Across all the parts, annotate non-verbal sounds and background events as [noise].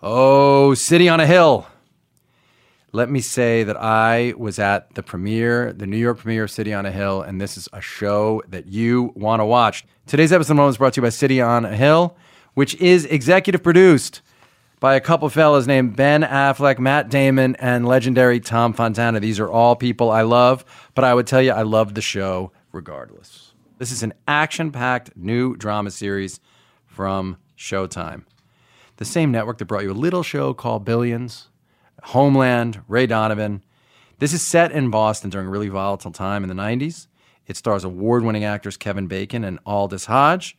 Oh, City on a Hill. Let me say that I was at the premiere, the New York premiere of City on a Hill, and this is a show that you want to watch. Today's episode of is brought to you by City on a Hill, which is executive produced by a couple fellas named Ben Affleck, Matt Damon, and legendary Tom Fontana. These are all people I love, but I would tell you I love the show regardless. This is an action packed new drama series from Showtime, the same network that brought you a little show called Billions, Homeland, Ray Donovan. This is set in Boston during a really volatile time in the 90s. It stars award winning actors Kevin Bacon and Aldis Hodge.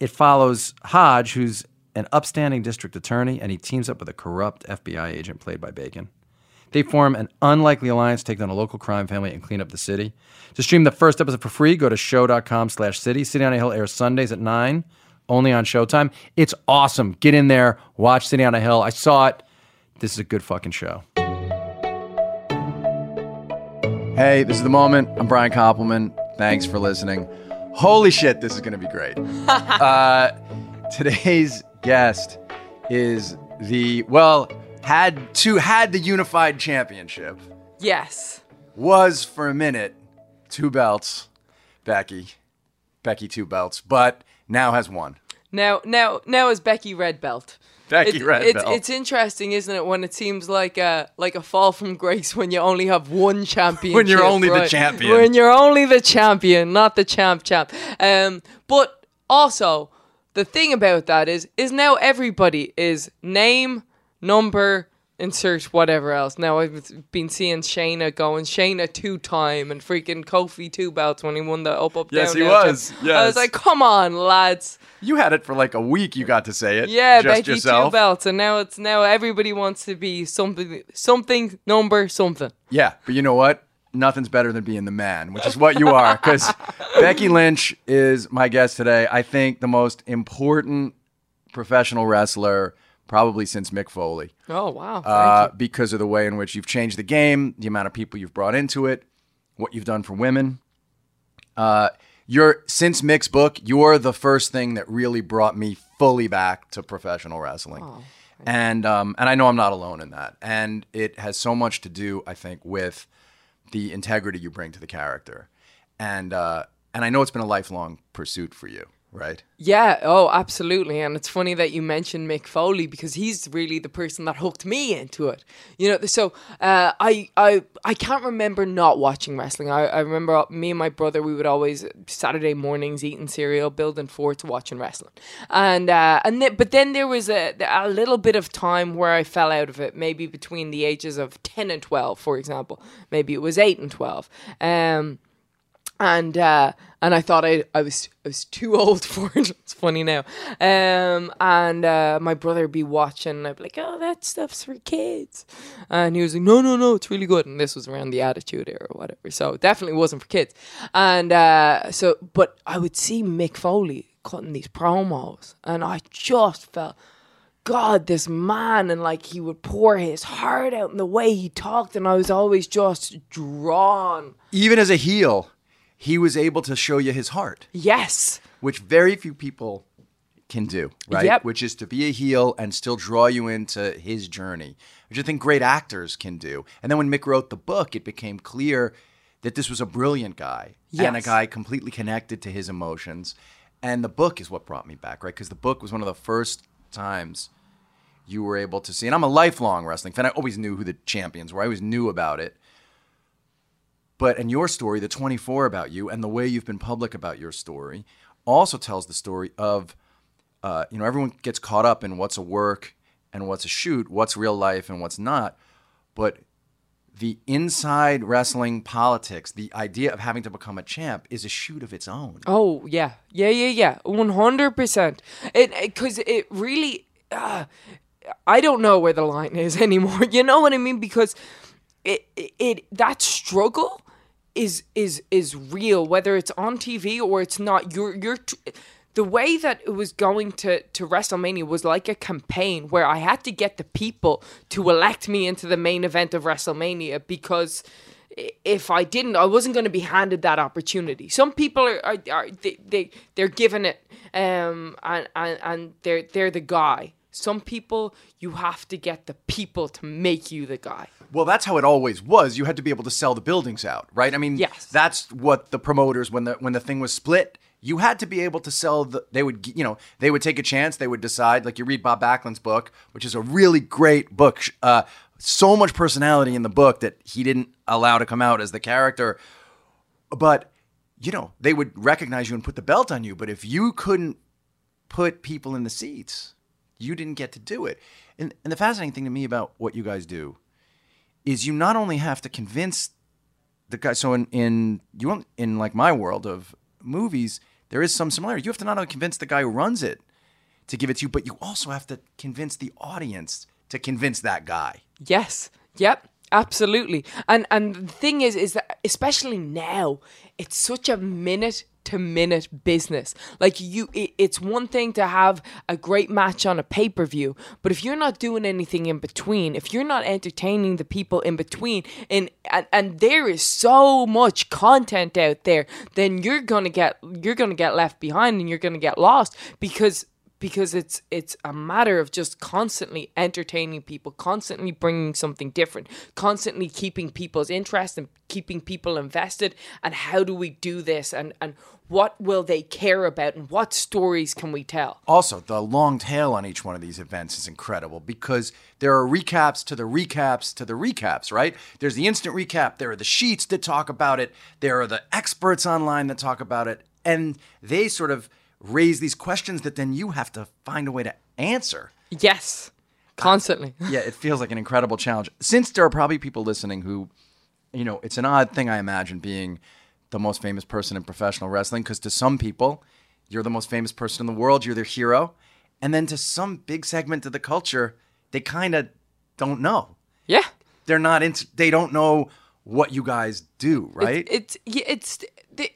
It follows Hodge, who's an upstanding district attorney, and he teams up with a corrupt FBI agent played by Bacon. They form an unlikely alliance, take down a local crime family, and clean up the city. To stream the first episode for free, go to sho.com slash city. City on a Hill airs Sundays at 9, only on Showtime. It's awesome. Get in there, watch City on a Hill. I saw it. This is a good fucking show. Hey, this is the moment. I'm Brian Koppelman. Thanks for listening. Holy shit, this is going to be great. [laughs] uh, today's guest is the well had to had the unified championship Yes. was for a minute two belts becky becky two belts but now has one Now, now, now is Becky Red Belt. Becky It- Red it's, Belt. It's interesting, isn't it, when it seems like a like a fall from grace when you only have one champion. When you're only the champion. When you're only the champion, not the champ champ. Um, but also the thing about that is is now everybody is name, number, insert whatever else. Now I've been seeing Shayna going Shayna two time and freaking Kofi two belts when he won the up up Yes, down. he down was. champ. I was like, come on, lads. you had it for like a week you got to say it Yeah, just Becky yourself two belts, and now it's now everybody wants to be something, something number something. yeah but you know what nothing's better than being the man which is what you are because [laughs] becky lynch is my guest today i think the most important professional wrestler probably since mick foley. Oh wow! Thank uh, because of the way in which you've changed the game, the amount of people you've brought into it, what you've done for women. Uh, you're since Mick's book, you're the first thing that really brought me fully back to professional wrestling, and um, and I know I'm not alone in that, and it has so much to do, I think, with the integrity you bring to the character, and uh, and I know it's been a lifelong pursuit for you, right? Yeah. Oh, absolutely. And it's funny that you mentioned Mick Foley because he's really the person that hooked me into it. You know. So uh, I I I can't remember not watching wrestling. I, I remember me and my brother we would always Saturday mornings eating cereal, building forts, watching wrestling. And uh, and th- but then there was a a little bit of time where I fell out of it. Maybe between the ages of ten and twelve, for example. Maybe it was eight and twelve. Um and uh, and I thought I I was I was too [laughs] old for it. It's funny now. Um, and uh, my brother be watching. and I'd be like, "Oh, that stuff's for kids," and he was like, "No, no, no, it's really good." And this was around the Attitude Era or whatever, so it definitely wasn't for kids. And uh, so, but I would see Mick Foley cutting these promos, and I just felt. God, this man, and like he would pour his heart out in the way he talked, and I was always just drawn. Even as a heel, he was able to show you his heart. Yes. which very few people can do, right? Yep. Which is to be a heel and still draw you into his journey, which I think great actors can do. And then when Mick wrote the book, it became clear that this was a brilliant guy and a guy completely connected to his emotions. And the book is what brought me back, right? Because the book was one of the first times you were able to see. And I'm a lifelong wrestling fan. I always knew who the champions were. I always knew about it. But in your story, the 24 about you and the way you've been public about your story also tells the story of, uh, you know, everyone gets caught up in what's a work and what's a shoot, what's real life and what's not. But the inside wrestling politics, the idea of having to become a champ is a shoot of its own. Oh yeah, yeah, yeah, yeah, one hundred percent. It because it really, uh, I don't know where the line is [laughs] anymore. You know what I mean? Because it, it, it that struggle is is is real, whether it's on TV or it's not. You're you're. T- the way that it was going to, to WrestleMania was like a campaign where I had to get the people to elect me into the main event of WrestleMania because if I didn't, I wasn't going to be handed that opportunity. Some people are, are, are they, they they're given it, um, and, and and they're they're the guy. Some people you have to get the people to make you the guy. Well, that's how it always was. You had to be able to sell the buildings out, right? I mean, Yes. that's what the promoters when the when the thing was split, you had to be able to sell the they would you know, they would take a chance, they would decide like you read Bob Backlund's book, which is a really great book. Uh so much personality in the book that he didn't allow to come out as the character. But you know, they would recognize you and put the belt on you, but if you couldn't put people in the seats, you didn't get to do it. And, and the fascinating thing to me about what you guys do is you not only have to convince the guy. So in in you in like my world of movies, there is some similarity. You have to not only convince the guy who runs it to give it to you, but you also have to convince the audience to convince that guy. Yes. Yep. Absolutely. And and the thing is is that especially now, it's such a minute to minute business. Like you it, it's one thing to have a great match on a pay-per-view, but if you're not doing anything in between, if you're not entertaining the people in between and and, and there is so much content out there, then you're to get you're to get left behind and you're to get lost because because it's it's a matter of just constantly entertaining people, constantly bringing something different, constantly keeping people's interest and keeping people invested. And how do we do this? And and what will they care about? And what stories can we tell? Also, the long tail on each one of these events is incredible because there are recaps to the recaps to the recaps, right? There's the instant recap, there are the sheets that talk about it, there are the experts online that talk about it, and they sort of raise these questions that then you have to find a way to answer. Yes, constantly. yeah, it feels like an incredible challenge. Since there are probably people listening who, you know, it's an odd thing, I imagine, being the most famous person in professional wrestling, because to some people, you're the most famous person in the world, you're their hero. And then to some big segment of the culture, they kind of don't know. Yeah. They're not into, they don't know what you guys do, right? It's yeah, it's the.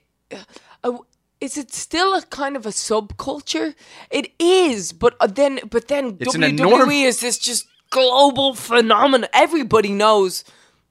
Uh, is it still a kind of a subculture? It is, but uh, then, but then It's WWE enorm- is this just global phenomenon. Everybody knows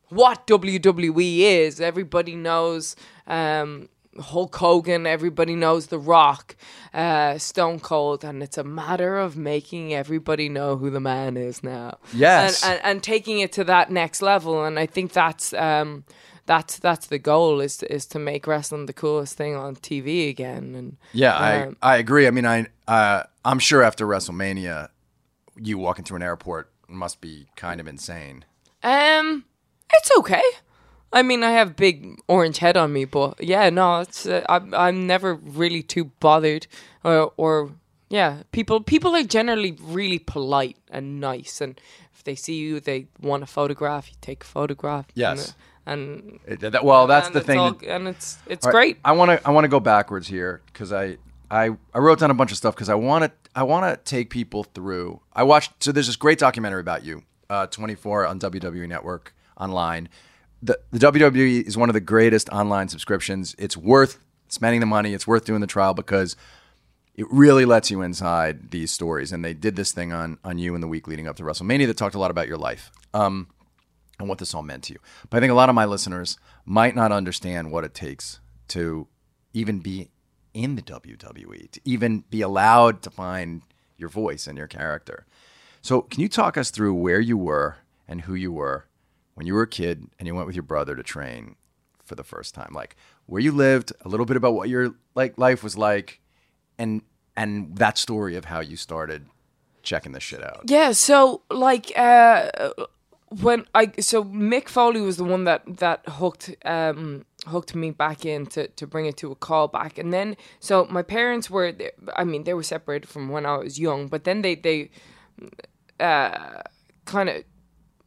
what WWE is. Everybody knows um, Hulk Hogan. Everybody knows The Rock, uh, Stone Cold, and it's a matter of making everybody know who the man is now. Yes. and, and, and taking it to that next level. And I think that's. Um, that's that's the goal is to, is to make wrestling the coolest thing on TV again and yeah, um, I, I agree. I mean, I, uh, I'm sure after WrestleMania, you walk into an airport must be kind of insane. Um, it's okay. I mean, I have big orange head on me, but yeah, no, it's uh, I'm I'm never really too bothered, or or yeah, people people are generally really polite and nice, and if they see you, they want a photograph. You take a photograph. Yes. And, It- that- well, that's the thing. all- that- and it's it's right, great. I want to I want to go backwards here because I, I I wrote down a bunch of stuff because I want to I want to take people through. I watched so there's this great documentary about you, uh, 24 on WWE Network online. The the WWE is one of the greatest online subscriptions. It's worth spending the money. It's worth doing the trial because it really lets you inside these stories. And they did this thing on on you in the week leading up to WrestleMania that talked a lot about your life. Um, and what this all meant to you. But I think a lot of my listeners might not understand what it takes to even be in the WWE, to even be allowed to find your voice and your character. So, can you talk us through where you were and who you were when you were a kid and you went with your brother to train for the first time? Like where you lived, a little bit about what your like life was like, and and that story of how you started checking this shit out. Yeah, so like uh when I so Mick Foley was the one that that hooked um hooked me back in to, to bring it to a call back. And then so my parents were I mean they were separated from when I was young but then they they uh kind of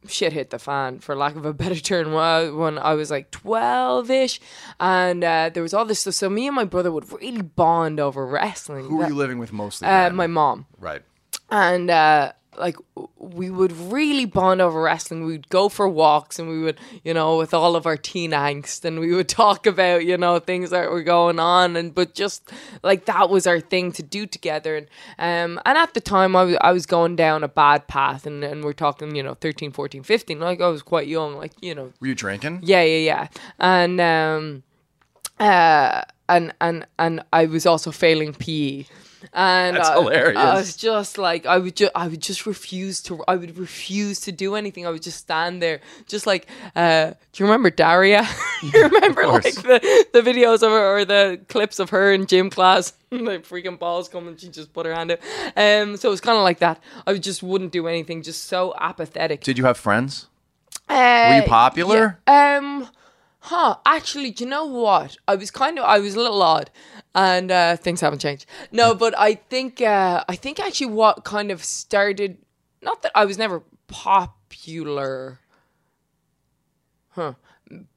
shit hit the fan for lack of a [laughs] better term when I, when I was like 12ish and uh, there was all this stuff. So me and my brother would really bond over wrestling. Who were you living with mostly? uh, my mom. Right. and uh like we would really bond over wrestling. We'd go for walks and we would you know with all of our teen angst and we would [laughs] talk about you know things that were going on and but just like that was our thing to do together. And um and at the time I was, I was going down a bad path and, and we're talking you know 13 14 15 like I was quite young like you know. Were you drinking? yeah yeah yeah. And um uh and and and I was also failing PE and That's I, hilarious. I was just like I would just I would just refuse to I would refuse to do anything. I would just stand there, just like. Uh, do you remember Daria? [laughs] you remember like the, the videos of her or the clips of her in gym class? [laughs] like freaking balls coming, she just put her hand out. Um, so it was kind of like that. I just wouldn't do anything, just so apathetic. Did you have friends? Uh, Were you popular? yeah, um, huh. Actually, do you know what? I was kind of, I was a little odd, and uh, things haven't changed. No, but I think, uh, I think actually what kind of started, not that I was never popular, huh?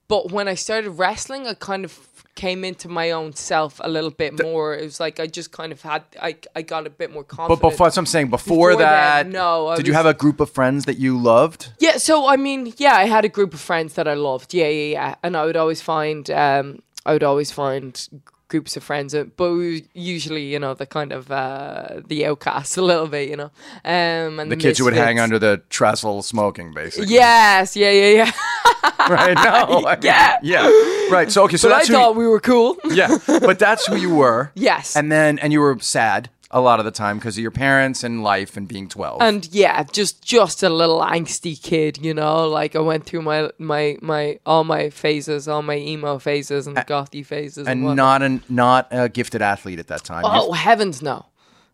But when I started wrestling, I kind of came into my own self a little bit more. It was like I just kind of had, I, I got a bit more confident. But before, that's what I'm saying. Before, Before then, that, no, I did you was- have a group of friends that you loved? Yeah, so I mean, yeah, I had a group of friends that I loved. Yeah, yeah, yeah. And I would always find um I would always find groups of friends uh, but we were usually, you know, the kind of uh the outcasts a little bit, you know. Um and The kids who would hang misfits. under the trestle smoking, basically. Yes, yeah, yeah, yeah. [laughs] [laughs] Right? No. I [laughs] Yeah. Yeah. Right. So okay. So I thought we were cool. [laughs] yeah. But that's who you were. yes. And then, and you were sad a lot of the time because of your parents and life and being 12. and yeah, just just a little angsty kid, you know. Like I went through my my my all my phases, all my emo phases and gothy phases, and, and not an not a gifted athlete at that time. You- oh heavens no,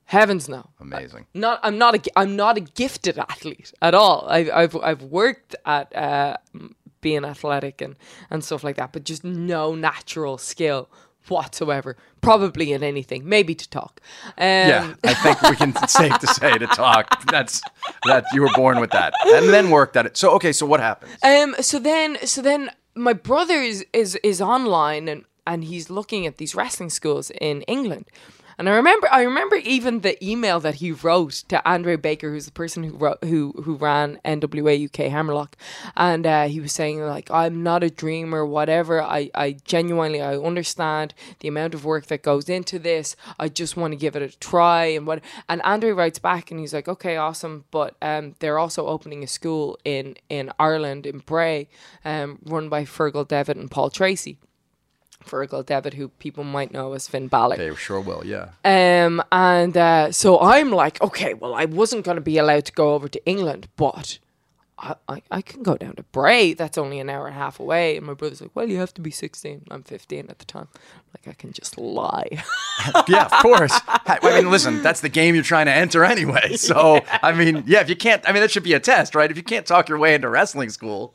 heavens no. amazing. not I'm not a I'm not a gifted athlete at all. I've I've I've worked at uh, being athletic and and stuff like that, but just no natural skill whatsoever. Probably in anything, maybe to talk. Um, Yeah, I think we can it's [laughs] safe to say to talk. That's that you were born with that, and then worked at it. So okay, so what happened? Um. So then, so then, my brother is is is online and and he's looking at these wrestling schools in England. And I remember, I remember even the email that he wrote to Andre Baker, who's the person who wrote, who who ran NWA UK Hammerlock, and uh, he was saying like, "I'm not a dreamer, whatever. I, I genuinely, I understand the amount of work that goes into this. I just want to give it a try." And what, and Andre writes back, and he's like, "Okay, awesome, but um, they're also opening a school in in Ireland in Bray, um, run by Fergal Devitt and Paul Tracy." Fergal Devitt, who people might know as Finn Balor. They sure will. Yeah. Um, and uh, so I'm like, okay, well, I wasn't going to be allowed to go over to England, but I, I, I can go down to Bray. That's only an hour and a half away. And my brother's like, well, you have to be 16. I'm 15 at the time. Like, I can just lie. [laughs] yeah, of course. I mean, listen, that's the game you're trying to enter anyway. [laughs] So, I mean, yeah, if you can't, I mean, that should be a test, right? If you can't talk your way into wrestling school,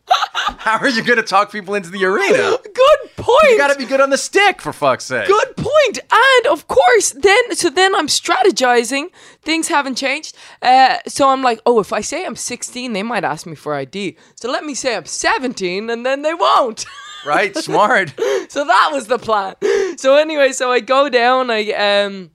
how are you going to talk people into the arena? [laughs] Good point. You got to be good on the stick, for fuck's sake. Good point. And of course, then so then I'm strategizing. Things haven't changed. Uh, so I'm like, oh, if I say I'm 16, they might ask me for ID. So let me say I'm 17, and then they won't. Right? Smart. [laughs] so that was the plan. So anyway, so I go down. I um.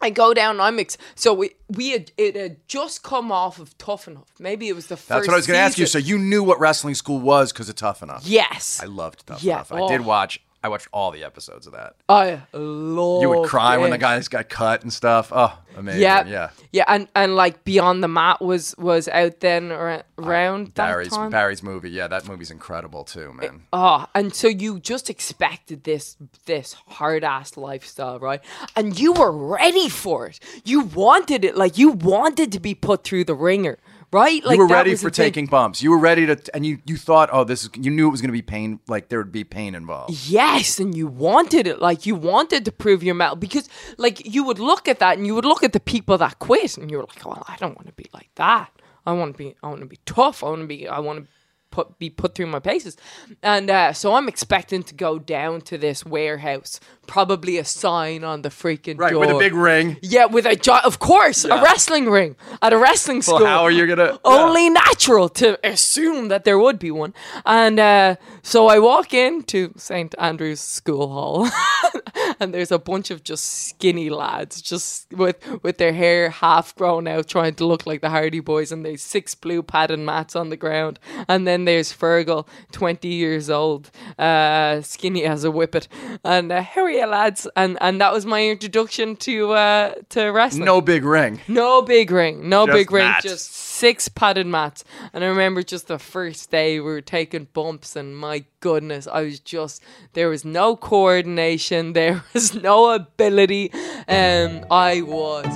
I go down. I'm ex- so we we had it had just come off of Tough Enough. Maybe it was the first. That's what I was going to ask you. So you knew what wrestling school was because of Tough Enough. yes, I loved Tough Yeah, Enough. I did oh. watch. I watched all the episodes of that. I love. You would cry when the guys got cut and stuff. Oh, amazing. Yeah, Yeah. yeah, and and like Beyond the Mat was was out then ar- around that Barry's time. Barry's movie. Yeah, that movie's incredible too, man. Oh, and so you just expected this this hard ass lifestyle, right? And you were ready for it. You wanted it, like you wanted to be put through the wringer, right? Like you were ready for taking bumps. You were ready to, and you you thought, oh, this is. You knew it was going to be pain. Like there would be pain involved. Yes, and you wanted it. Like you wanted to prove your mettle because, like, you would look at that and you would look at the people that quit, and you were like, "Well, I don't want to be like that. I want to be. I want to be tough. I want to be. I want to put be put through my paces." And uh, so I'm expecting to go down to this warehouse, probably a sign on the freaking Right, door. with a big ring. yeah, with a gi- of course Yeah. a wrestling ring at a wrestling school. Well, how are you gonna? Only natural to assume that there would be one. And uh, so I walk into St. Andrew's School Hall, [laughs] and there's a bunch of just skinny lads, just with with their hair half grown out, trying to look like the Hardy Boys, and there's six blue padded mats on the ground, and then there's Fergal, 20 years old, uh, skinny as a whippet. And uh, how are you, lads? And and that was my introduction to uh, to wrestling. No big ring. No big ring. No Just big ring. mats. Just six padded mats. And I remember just the first day we were taking bumps, and my goodness, I was just there was no coordination, [laughs] there was no ability. and I was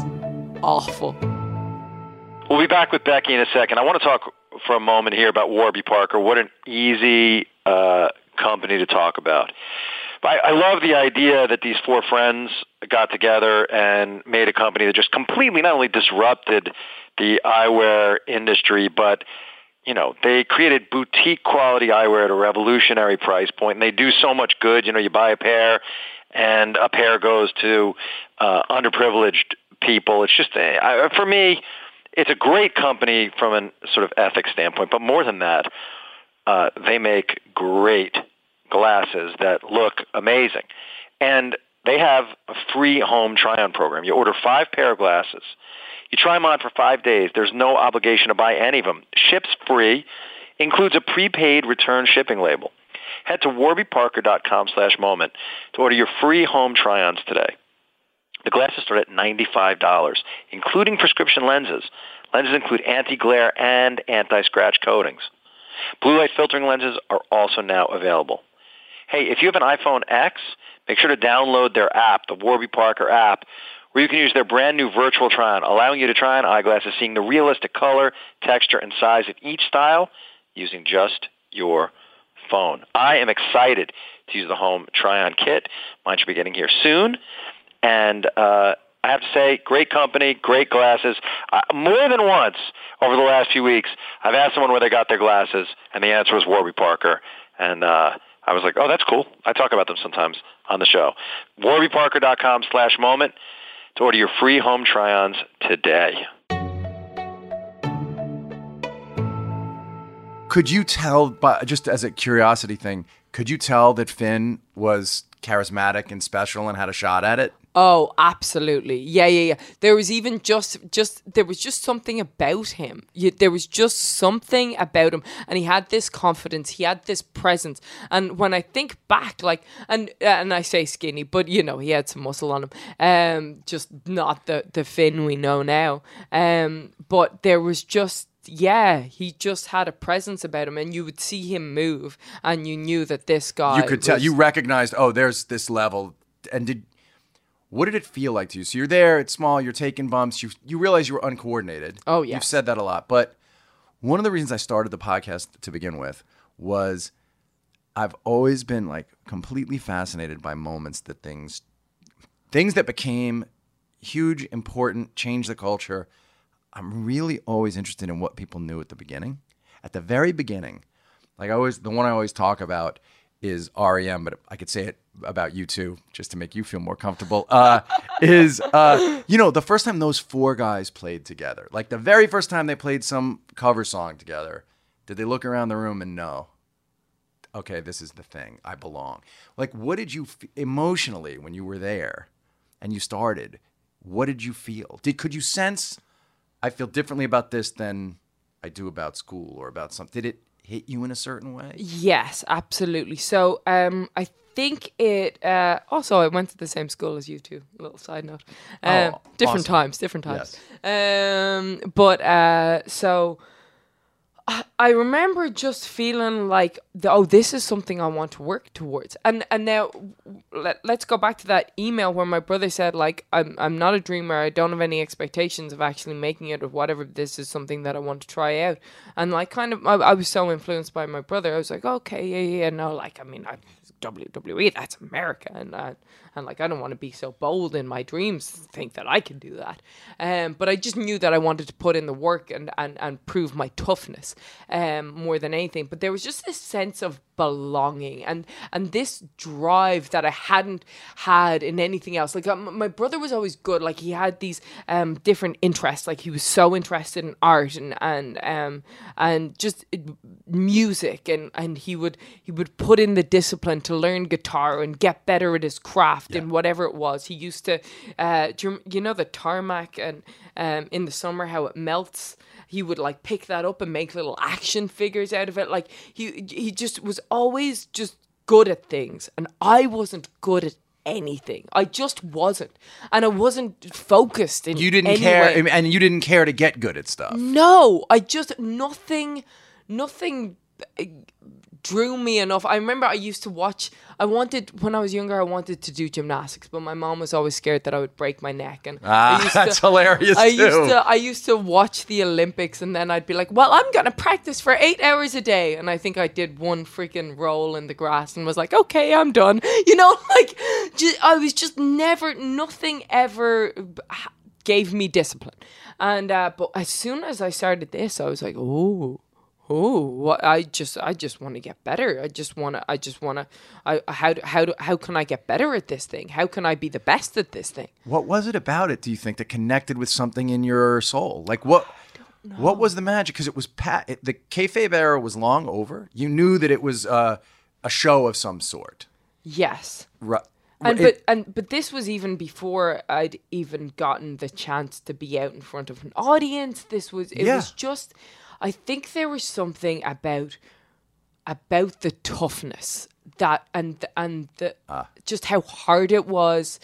awful. We'll be back with Becky in a second. I want to talk for a moment here about Warby Parker. What an easy uh, company to talk about. I, I love the idea that these four friends got together and made a company that just completely not only disrupted the eyewear industry, but you know, they created boutique quality eyewear at a revolutionary price point, and they do so much good. You know, you buy a pair, and a pair goes to uh, underprivileged people. It's just, uh, for me, it's a great company from a sort of ethics standpoint, but more than that, uh, they make great glasses that look amazing. And they have a free home try-on program. You order five pair of glasses. You try them on for five days. There's no obligation to buy any of them. Ships free. Includes a prepaid return shipping label. Head to warbyparker.com slash moment to order your free home try-ons today. The glasses start at $95, including prescription lenses. Lenses include anti-glare and anti-scratch coatings. Blue light filtering lenses are also now available. Hey, if you have an iPhone X, make sure to download their app, the Warby Parker app, where you can use their brand new virtual try-on, allowing you to try on eyeglasses, seeing the realistic color, texture, and size of each style using just your phone. I am excited to use the home try-on kit. Mine should be getting here soon. And uh, I have to say, great company, great glasses. Uh, more than once over the last few weeks, I've asked someone where they got their glasses, and the answer was Warby Parker. And uh, I was like, oh, that's cool. I talk about them sometimes on the show. WarbyParker.com slash moment to order your free home try-ons today. Could you tell, but just as a curiosity thing, could you tell that Finn was charismatic and special and had a shot at it? Oh, absolutely. Yeah, yeah, yeah. There was even just just there was just something about him. You, there was just something about him and he had this confidence, he had this presence. And when I think back like and and I say skinny, but you know, he had some muscle on him. Um just not the the Finn we know now. Um but there was just yeah, he just had a presence about him, and you would see him move, and you knew that this guy. You could tell, was- you recognized, oh, there's this level. And did, what did it feel like to you? So you're there, it's small, you're taking bumps, you, you realize you were uncoordinated. Oh, yeah. You've said that a lot. But one of the reasons I started the podcast to begin with was I've always been like completely fascinated by moments that things, things that became huge, important, changed the culture. I'm really always interested in what people knew at the beginning. At the very beginning, like I always, the one I always talk about is REM, but I could say it about you too, just to make you feel more comfortable. Uh, [laughs] is uh, you know the first time those four guys played together, like the very first time they played some cover song together, did they look around the room and know? Okay, this is the thing. I belong. Like, what did you f- emotionally when you were there and you started? What did you feel? Did could you sense? I feel differently about this than I do about school or about something. Did it hit you in a certain way? Yes, absolutely. So, um, I think it. Uh, also, I went to the same school as U2. Little side note. Um, Oh, different awesome. times, different times. Yes. Um, but uh, so. I- remember just feeling like, oh, this is something I want to work towards. And and now, let, let's go back to that email where my brother said, like, I'm I'm not a dreamer. I don't have any expectations of actually making it or whatever. This is something that I want to try out. And like, kind of, I, I was so influenced by my brother. I was like, okay, yeah, yeah, no, like, I mean, I, WWE, that's America, and uh, and like, I don't want to be so bold in my dreams, think that I can do that. Um, but I just knew that I wanted to put in the work and and and prove my toughness, um, more than anything. But there was just this sense of belonging and and this drive that I hadn't had in anything else. Like um, my brother was always good. Like he had these um different interests. Like he was so interested in art and and um and just uh, music and and he would he would put in the discipline to learn guitar and get better at his craft and whatever it was. He used to uh do you, you know the tarmac and um in the summer how it melts he would like pick that up and make little action figures out of it. Like he he just was always just good at things, and I wasn't good at anything. I just wasn't, and I wasn't focused in. You didn't care, way. and you didn't care to get good at stuff. No, I just nothing, nothing uh, drew me enough. I remember I used to watch. I wanted when I was younger. I wanted to do gymnastics, but my mom was always scared that I would break my neck. And Ah, I used that's to, hilarious I too. used to. I used to watch the Olympics, and then I'd be like, "Well, I'm gonna practice for eight hours a day." And I think I did one freaking roll in the grass, and was like, "Okay, I'm done." [laughs] You know, like ju- I was just never. Nothing ever gave me discipline. And uh, but as soon as I started this, I was like, "Oh." Oh, what I just I just want to get better. I just want to I just want to I how do- how do, how can I get better at this thing? How can I be the best at this thing? What was it about it? Do you think that connected with something in your soul? Like what? What was the magic? Because it was pat. It, the kayfabe era was long over. You knew that it was uh, a show of some sort. Yes. Ru- And it- but and but this was even before I'd even gotten the chance to be out in front of an audience. This was it Yeah. was just I think there was something about about the toughness that and and the Ah. just how hard it was,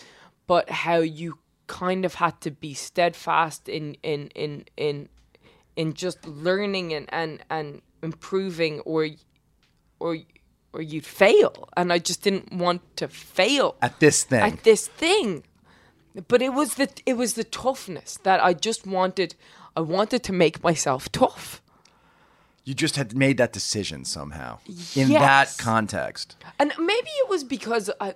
but how you kind of had to be steadfast in in in in in just learning and and and improving or or or you'd fail and i just didn't want to fail at this thing. at this thing but it was the it was the toughness that i just wanted i wanted to make myself tough you just had made that decision somehow in that context. and maybe it was because I,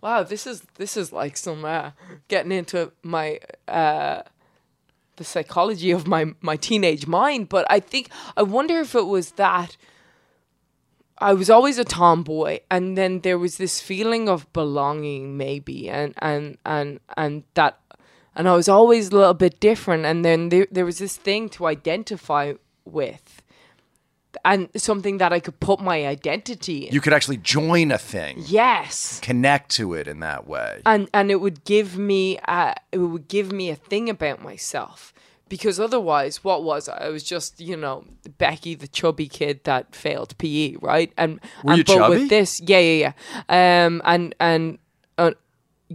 wow this is this is like some uh, getting into my uh the psychology of my my teenage mind. But i think i wonder if it was that I was always a tomboy, and then there was this feeling of belonging, maybe, and and and and that, and I was always a little bit different, and then there there was this thing to identify with, and something that I could put my identity in. You could actually join a thing, yes, connect to it in that way. and and it would give me uh, it would give me a thing about myself because otherwise what was I? I was just you know Becky the chubby kid that failed PE right and Were and you but chubby? with this yeah yeah yeah um and and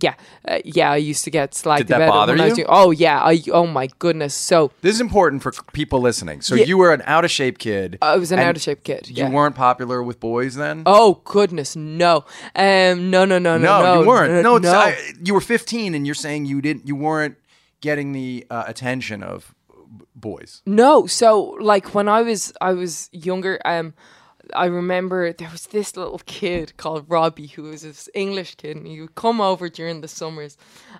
yeah uh, yeah I used to get slagged Did that bother it when I was you? doing, oh yeah I oh my goodness so This is important for people listening. So Yeah. you were an out of shape kid. I was an out of shape kid You weren't popular with boys then. oh goodness no um no no no no no, no you weren't. no, No, no. I, you were 15, and you're saying you didn't. You weren't getting the uh, attention of boys. No, so like when I was I was younger, um, I remember there was this little kid called Robbie who was this English kid, and he would come over during the summers,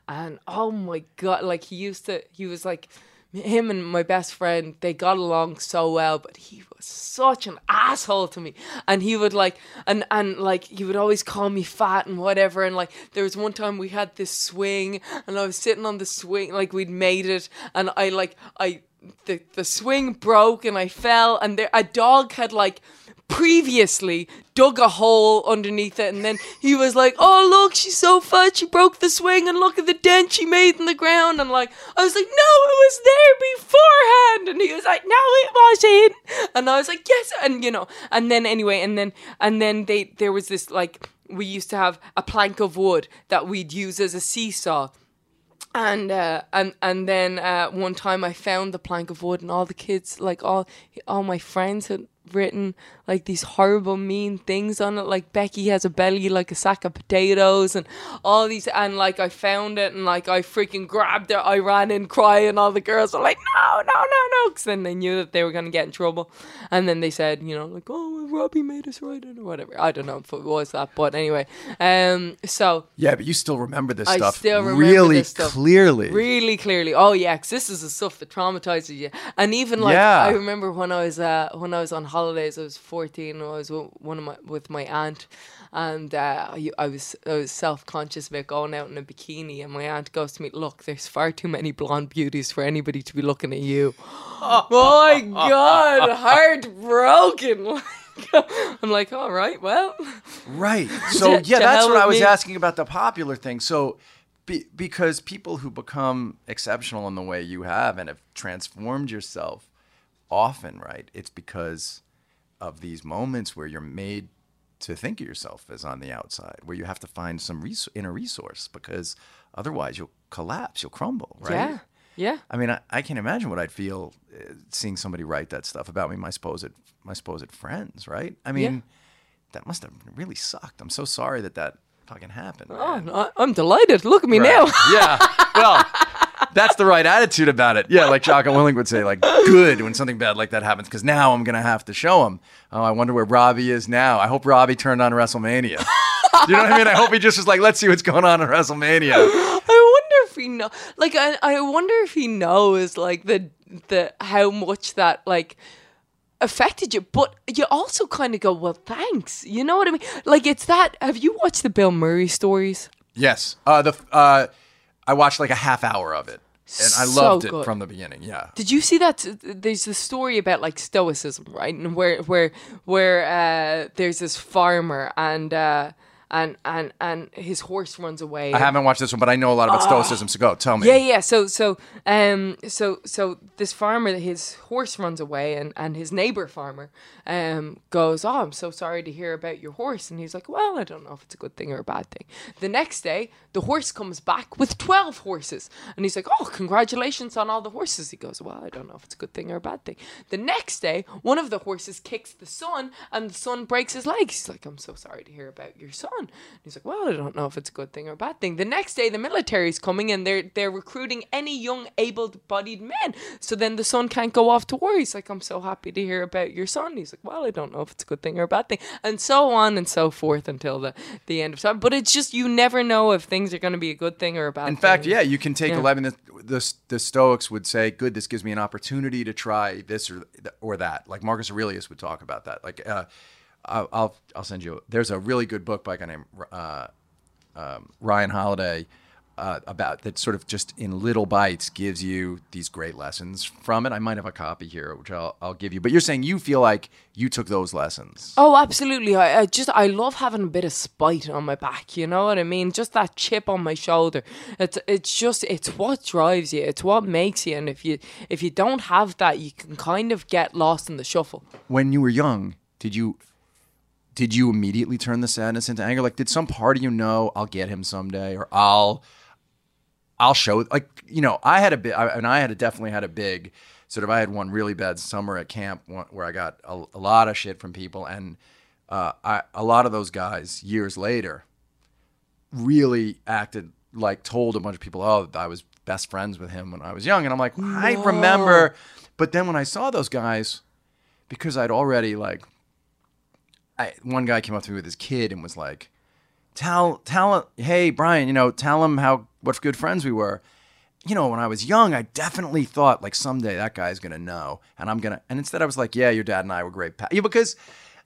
and oh my god, like he used to, he was like him and my best friend, they got along so well, but he was such an asshole to me, and he would like, and and like he would always call me fat and whatever, and like there was one time we had this swing, and I was sitting on the swing, like we'd made it, and I like I the the swing broke and I fell and there a dog had like previously dug a hole underneath it and then he was like oh look she's so fat she broke the swing and look at the dent she made in the ground. And like I was like no it was there beforehand. And he was like no it wasn't. And I was like yes and you know and then anyway and then and then they there was this like we used to have a plank of wood that we'd use as a seesaw. And uh, and and then uh, one time I found the plank of wood, and all the kids, like all all my friends, had written like these horrible, mean things on it. Like Becky has a belly like a sack of potatoes, and all these. And like I found it, and like I freaking grabbed it. I ran in crying. All the girls were like, "No, no, no, no!" Because then they knew that they were gonna get in trouble. And then they said, you know, like, "Oh, Robbie made us write it or whatever." I don't know if it was that, but anyway. Um. So Yeah, but you still remember this I stuff still remember really this stuff. clearly. Really clearly. Oh yeah, 'cause this is the stuff that traumatizes you. And even like Yeah. I remember when I was uh, when I was on holidays, I was fourteen. And I was with one of my with my aunt, and uh, I, I was I was self conscious about going out in a bikini. And my aunt goes to me, "Look, there's far too many blonde beauties for anybody to be looking at you." oh [laughs] my god, heartbroken. [laughs] I'm like, all right, well, Right. [laughs] So To- yeah, to that's what I was me. asking about the popular thing. So be, because people who become exceptional in the way you have and have transformed yourself, often, right, it's because of these moments where you're made to think of yourself as on the outside, where you have to find some res- inner resource because otherwise you'll collapse, you'll crumble, right? Yeah. Yeah. I mean, I, I can imagine what I'd feel uh, seeing somebody write that stuff about me, my supposed my supposed friends, right? I mean, that must have really sucked. I'm so sorry that that fucking happened. Oh, man. I'm delighted. Look at me Right. now. yeah. [laughs] Well, that's the right attitude about it. Yeah, like Jocko Willink would say, like, good when something bad like that happens, because now I'm gonna have to show him. Oh, I wonder where Robbie is now. I hope Robbie turned on WrestleMania. [laughs] you know what I mean? I hope he just was like, let's see what's going on in WrestleMania. I wonder if he know. Like, I, I wonder if he knows like the the how much that like affected you. But you also kind of go, well, thanks. You know what I mean? Like, it's that. Have you watched the Bill Murray stories? Yes. Uh, the uh, I watched like a half hour of it, and I So loved it good. from the beginning. Yeah. Did you see that? There's the story about like stoicism, right? And where where where uh, there's this farmer and uh, and and and his horse runs away. I haven't watched this one, but I know a lot about stoicism. So go, tell me. Yeah, yeah. So, so, um, so, so this farmer, his horse runs away, and and his neighbor farmer, um, goes, "Oh, I'm so sorry to hear about your horse." And he's like, "Well, I don't know if it's a good thing or a bad thing." The next day, the horse comes back with twelve horses, and he's like, "Oh, congratulations on all the horses." He goes, "Well, I don't know if it's a good thing or a bad thing." The next day, one of the horses kicks the son, and the son breaks his legs. He's like, "I'm so sorry to hear about your son." And he's like, "Well, I don't know if it's a good thing or a bad thing." The next day, the military's coming and they're they're recruiting any young able-bodied men. So then the son can't go off to war. He's like, "I'm so happy to hear about your son." He's like, "Well, I don't know if it's a good thing or a bad thing," and so on and so forth until the the end of time. But it's just you never know if things are going to be a good thing or a bad. Thing. In fact, yeah, you can take Yeah. eleven. The, the the Stoics would say, "Good, this gives me an opportunity to try this or or that." Like Marcus Aurelius would talk about that. Like, uh, I'll I'll I'll send you. There's a really good book by a guy named uh, um, Ryan Holiday uh, about that. Sort of just in little bites gives you these great lessons from it. I might have a copy here, which I'll I'll give you. But you're saying you feel like you took those lessons. Oh, absolutely. I, I just I love having a bit of spite on my back. You know what I mean? Just that chip on my shoulder. It's it's just it's what drives you. It's what makes you. And if you if you don't have that, you can kind of get lost in the shuffle. when you were young, did you did you immediately turn the sadness into anger? Like, did some part of you know I'll get him someday, or I'll I'll show like you know I had a bit, I, and I had a, definitely had a big sort of I had one really bad summer at camp where I got a, a lot of shit from people, and uh, I, a lot of those guys years later really acted like told a bunch of people, oh, I was best friends with him when I was young, and I'm like, I remember, but then when I saw those guys because I'd already like I one guy came up to me with his kid and was like, "Tell tell hey Brian, you know, tell him how what good friends we were." You know, when I was young, I definitely thought like someday that guy's gonna know, and I'm gonna. And instead, I was like, "Yeah, your dad and I were great." Pa-. Yeah, because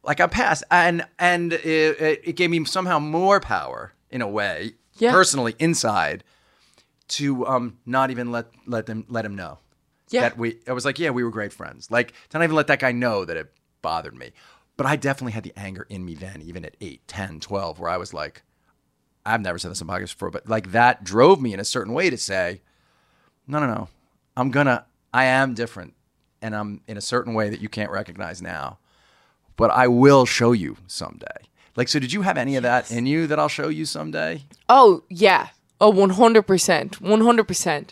like I passed, and and it, it, it gave me somehow more power in a way, Yeah. personally inside, to um not even let let them let him know Yeah. that we I was like, yeah, we were great friends. Like to not even let that guy know that it bothered me. But I definitely had the anger in me then, even at 8, 10, 12, where I was like, I've never said this on podcast before, but like that drove me in a certain way to say, no, no, no, I'm gonna, I am different and I'm in a certain way that you can't recognize now, but I will show you someday. Like, so did you have any of that in you that I'll show you someday? Oh, yeah. Oh, 100%. 100%.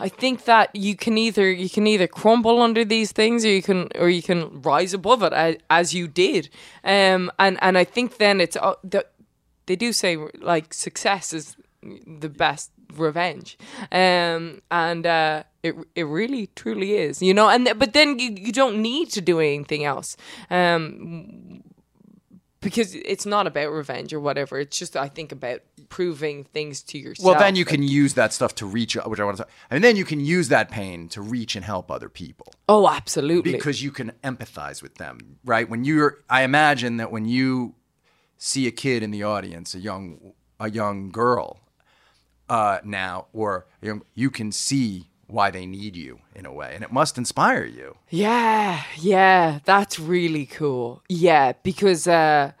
I think that you can either you can either crumble under these things or you can or you can rise above it as, as you did. Um, and and I think then it's uh, the, they do say like success is the best revenge. Um, and uh, it it really truly is. You know. And th- but then you, you don't need to do anything else. Um, because it's not about revenge or whatever. It's just I think about proving things to yourself. Well, then you can use that stuff to reach, which I want to talk, and then you can use that pain to reach and help other people Oh, absolutely. because you can empathize with them, right? When you're, I imagine that when you see a kid in the audience, a young, a young girl, uh, now, or a young, you can see why they need you in a way, and it must inspire you. yeah, yeah, that's really cool. Yeah, because uh,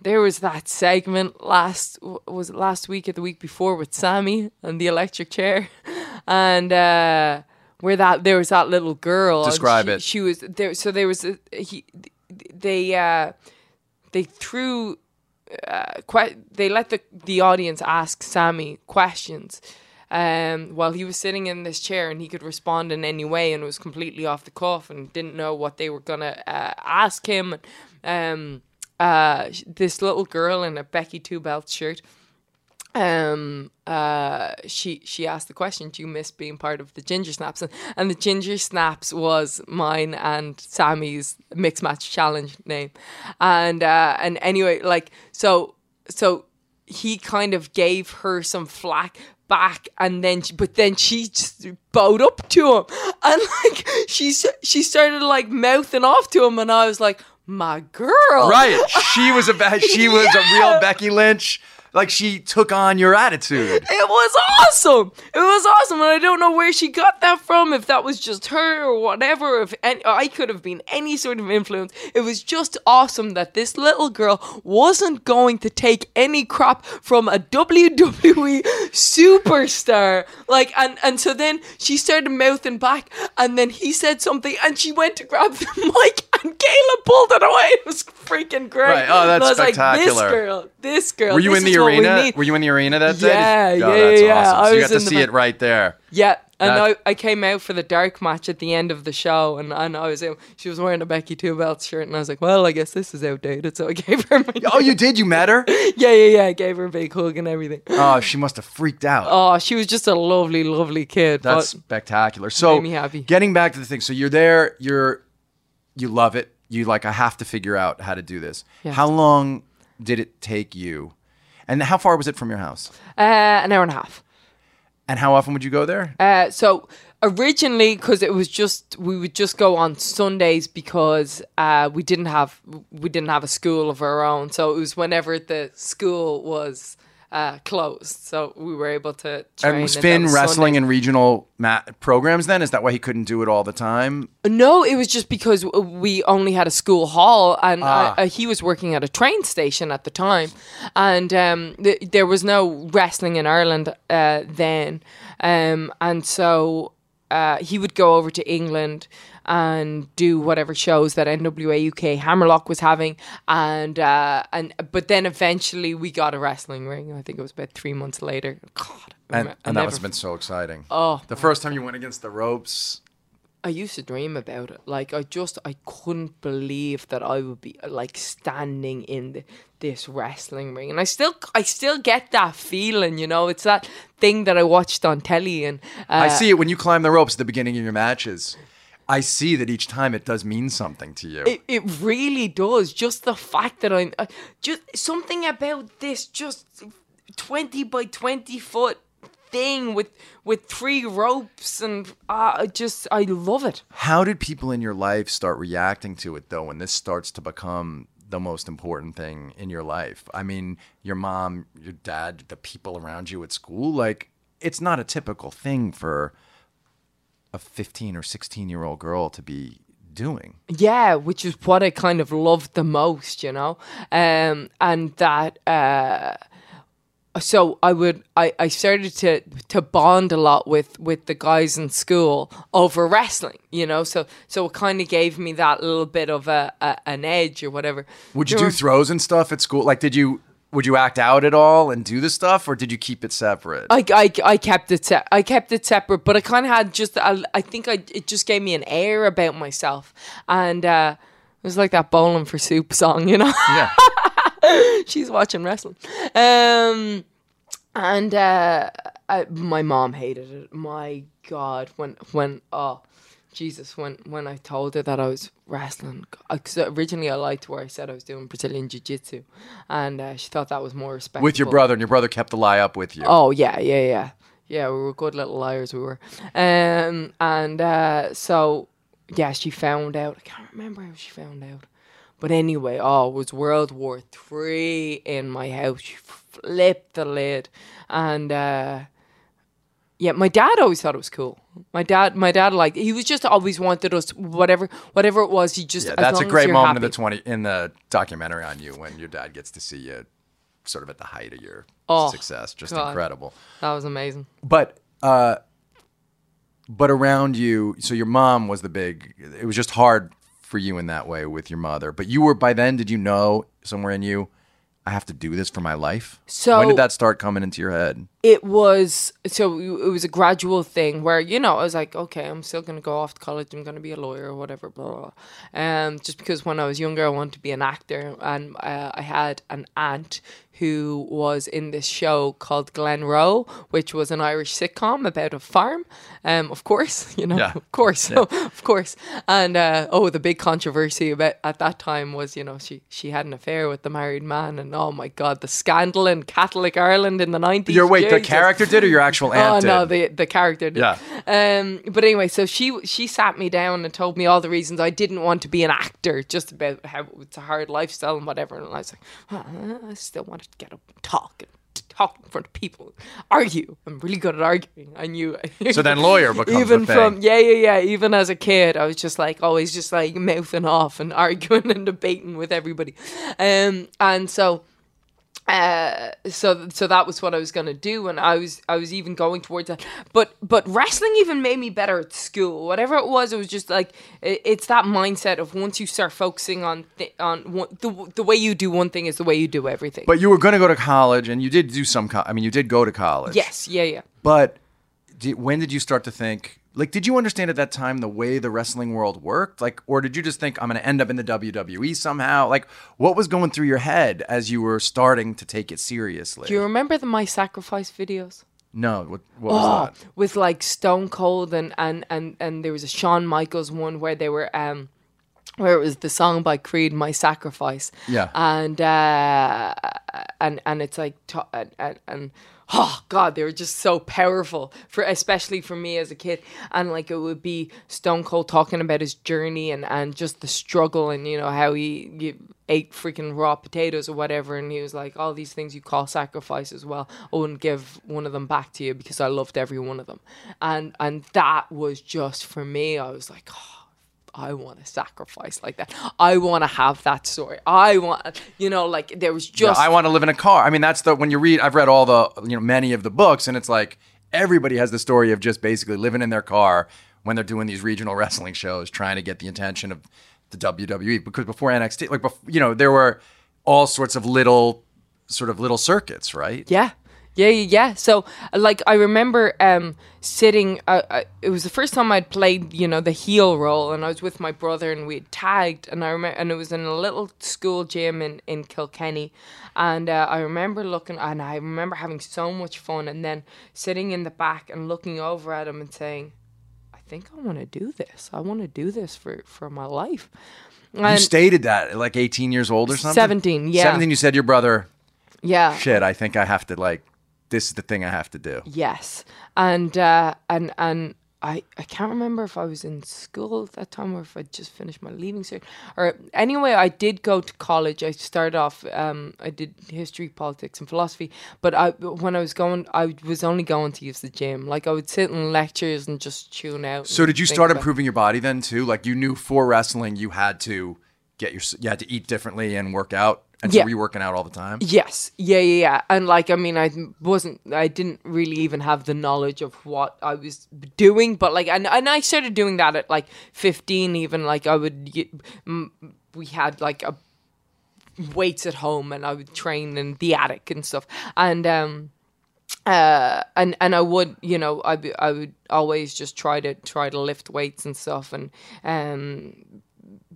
there was that segment last was it last week or the week before with Sami and the electric chair, [laughs] and uh, where that there was that little girl. Describe she, it. She was there. So there was a, he. They uh, they threw. Uh, que- they let the the audience ask Sami questions. Um, while he was sitting in this chair and he could respond in any way and was completely off the cuff and didn't know what they were gonna uh, ask him. Um, uh, this little girl in a Becky Two Belt shirt um uh she she asked the question do you miss being part of the ginger snaps and, and the ginger snaps was mine and sami's mix match challenge name and uh and anyway like so so he kind of gave her some flack back and then she, but then she just bowed up to him [laughs] and like she she started like mouthing off to him and i was like my girl Right. She was a she [laughs] was a real Becky Lynch. Like she took on your attitude. It was awesome. It was awesome, and I don't know where she got that from. If that was just her or whatever. If any, I could have been any sort of influence. It was just awesome that this little girl wasn't going to take any crap from a WWE superstar. Like, and and so then she started mouthing back, and then he said something, and she went to grab the [laughs] mic, and Kayla pulled it away. It was freaking great. Right. Oh, that's and I was like, spectacular. this girl, this girl. Were you this in the is what we arena? Were you in the arena that day? Yeah, Did- yeah, oh, that's yeah, awesome. So you got to in the see it right there. Yeah, and That- I, I came out for the dark match at the end of the show, and, and I was. She was wearing a Becky Two Belts shirt, and I was like, "Well, I guess this is outdated." So I [laughs] gave her my Oh, you did? You met her? [laughs] yeah, yeah, yeah. I gave her a big hug and everything. Oh, she must have freaked out. Oh, she was just a lovely, lovely kid. That's spectacular. So, made me happy. getting back to the thing, so you're there, you're, you love it. You like, I have to figure out how to do this. Yeah. How long did it take you? And how far was it from your house? uh, an hour and a half. And how often would you go there? Uh, so originally, because it was just we would just go on Sundays because uh, we didn't have we didn't have a school of our own. So it was whenever the school was uh, closed, so we were able to. Train and was Finn wrestling Sundays. in regional ma- programs then? Is that why he couldn't do it all the time? No, it was just because we only had a school hall, and Ah. uh, uh, he was working at a train station at the time, and um, th- there was no wrestling in Ireland uh, then, um, and so uh, he would go over to England and do whatever shows that NWA UK Hammerlock was having, and uh, and but then eventually we got a wrestling ring. I think it was about three months later. God, And, and that must have been so exciting. Oh, The first time you went against the ropes. I used to dream about it. Like I just I couldn't believe that I would be like standing in the, this wrestling ring, and I still I still get that feeling. You know, it's that thing that I watched on telly, and uh, I see it when you climb the ropes at the beginning of your matches. I see that each time it does mean something to you. It, it really does. Just the fact that I'm uh, just something about this just twenty by twenty foot thing with with three ropes and uh, I just I love it. How did people in your life start reacting to it though when this starts to become the most important thing in your life? I mean, your mom, your dad, the people around you at school, like it's not a typical thing for a 15 or 16 year old girl to be doing. Yeah, which is what I kind of loved the most, you know, um, and that. Uh, so I would I, I started to to bond a lot with with the guys in school over wrestling, you know. So so it kind of gave me that little bit of a, a an edge or whatever. Would you There do were- throws and stuff at school? Like, did you would you act out at all and do the stuff, or did you keep it separate? I, I, I kept it se- I kept it separate, but I kind of had just I, I think I it just gave me an air about myself, and uh, it was like that bowling for soup song, you know. yeah. [laughs] she's watching wrestling. Um, and uh, I, my mom hated it. My God, when when oh, Jesus, when when I told her that I was wrestling, because originally I lied to her. I said I was doing Brazilian jiu jitsu, and uh, she thought that was more respectful. With your brother, and your brother kept the lie up with you. Oh yeah, yeah, yeah, yeah. We were good little liars. We were, um, and uh, so yeah, she found out. I can't remember how she found out, but anyway, oh, it was World War Three in my house. She flipped the lid, and uh, yeah, my dad always thought it was cool. My dad, my dad, like he was just always wanted us whatever, whatever it was. He just Yeah, that's a great moment in the twenty in the documentary on you when your dad gets to see you, sort of at the height of your Oh, success. Just God. incredible. That was amazing. But uh, but around you, so your mom was the big. It was just hard for you in that way with your mother. But you were by then. Did you know somewhere in you? I have to do this for my life. So- when did that start coming into your head? It was so it was a gradual thing where you know I was like, okay, I'm still gonna go off to college. I'm gonna be a lawyer or whatever. Blah blah. blah. Um, just because when I was younger, I wanted to be an actor, and uh, I had an aunt who was in this show called Glenroe, which was an Irish sitcom about a farm. Um, of course, [laughs] you know, Yeah. of course, [laughs] of course. And uh, oh, the big controversy about at that time was, you know, she she had an affair with the married man, and oh my God, the scandal in Catholic Ireland in the nineties. Your wait, the character did or your actual aunt Oh did? no, the the character did. Yeah. Um. But anyway, so she she sat me down and told me all the reasons I didn't want to be an actor, just about how it's a hard lifestyle and whatever. And I was like, "Huh, I still wanted to get up and talk and talk in front of people, argue. I'm really good at arguing. I knew. [laughs] So then lawyer becomes even from yeah yeah yeah. Even as a kid, I was just like always just like mouthing off and [laughs] arguing and debating with everybody. Um. And so uh so so that was what I was gonna do and I was I was even going towards that but but wrestling even made me better at school whatever it was it was just like it, it's that mindset of once you start focusing on th- on one, the, the way you do one thing is the way you do everything But you were going to go to college, and you did do some. Co- I mean, you did go to college. yes yeah yeah But did, when did you start to think? Like, did you understand at that time the way the wrestling world worked? Like, or did you just think I'm going to end up in the WWE somehow? Like, what was going through your head as you were starting to take it seriously? do you remember the my sacrifice videos no, what, what was Oh, that? with like Stone Cold and and and and there was a Shawn Michaels one where they were um where it was the song by Creed My Sacrifice. Yeah. And uh and and it's like and, and, and oh god they were just so powerful for especially for me as a kid. And like it would be stone cold talking about his journey and and just the struggle and you know how he, he ate freaking raw potatoes or whatever. And he was like all these things you call sacrifice as well i wouldn't give one of them back to you because i loved every one of them. And and that was just for me i was like oh, I want to sacrifice like that. I want to have that story. I want, you know, like there was Yeah, just I want to live in a car. I mean, that's the when you read. I've read all the you know many of the books, and it's like everybody has the story of just basically living in their car when they're doing these regional [laughs] wrestling shows, trying to get the attention of the WWE. Because before NXT, like you know, there were all sorts of little sort of little circuits, right? Yeah. Yeah, yeah, yeah. So, like, I remember um, sitting. Uh, uh, it was the first time I'd played, you know, the heel role, and I was with my brother, and we had tagged, and I remember, and it was in a little school gym in in Kilkenny, and uh, I remember looking, and I remember having so much fun, and then sitting in the back and looking over at him and saying, "I think I want to do this. I want to do this for for my life." You stated that at like 18 years old or something. 17, yeah. 17. You said your brother, yeah, "Shit, I think I have to like. This is the thing I have to do." Yes, and uh, and and I I can't remember if I was in school at that time or if I just finished my leaving cert. Or anyway, I did go to college. I started off. Um, I did history, politics, and philosophy. But I when I was going, I was only going to use the gym. Like I would sit in lectures and just tune out. So did you start improving your body then too? Like you knew for wrestling you had to get your you had to eat differently and work out. And so Yeah. were you working out all the time? Yes, yeah, yeah, yeah. And like, I mean, I wasn't, I didn't really even have the knowledge of what I was doing, but like, and, and I started doing that at like 15, even like I would, we had like a weights at home and I would train in the attic and stuff. And, um, uh, and and I would, you know, I I would always just try to try to lift weights and stuff, and um,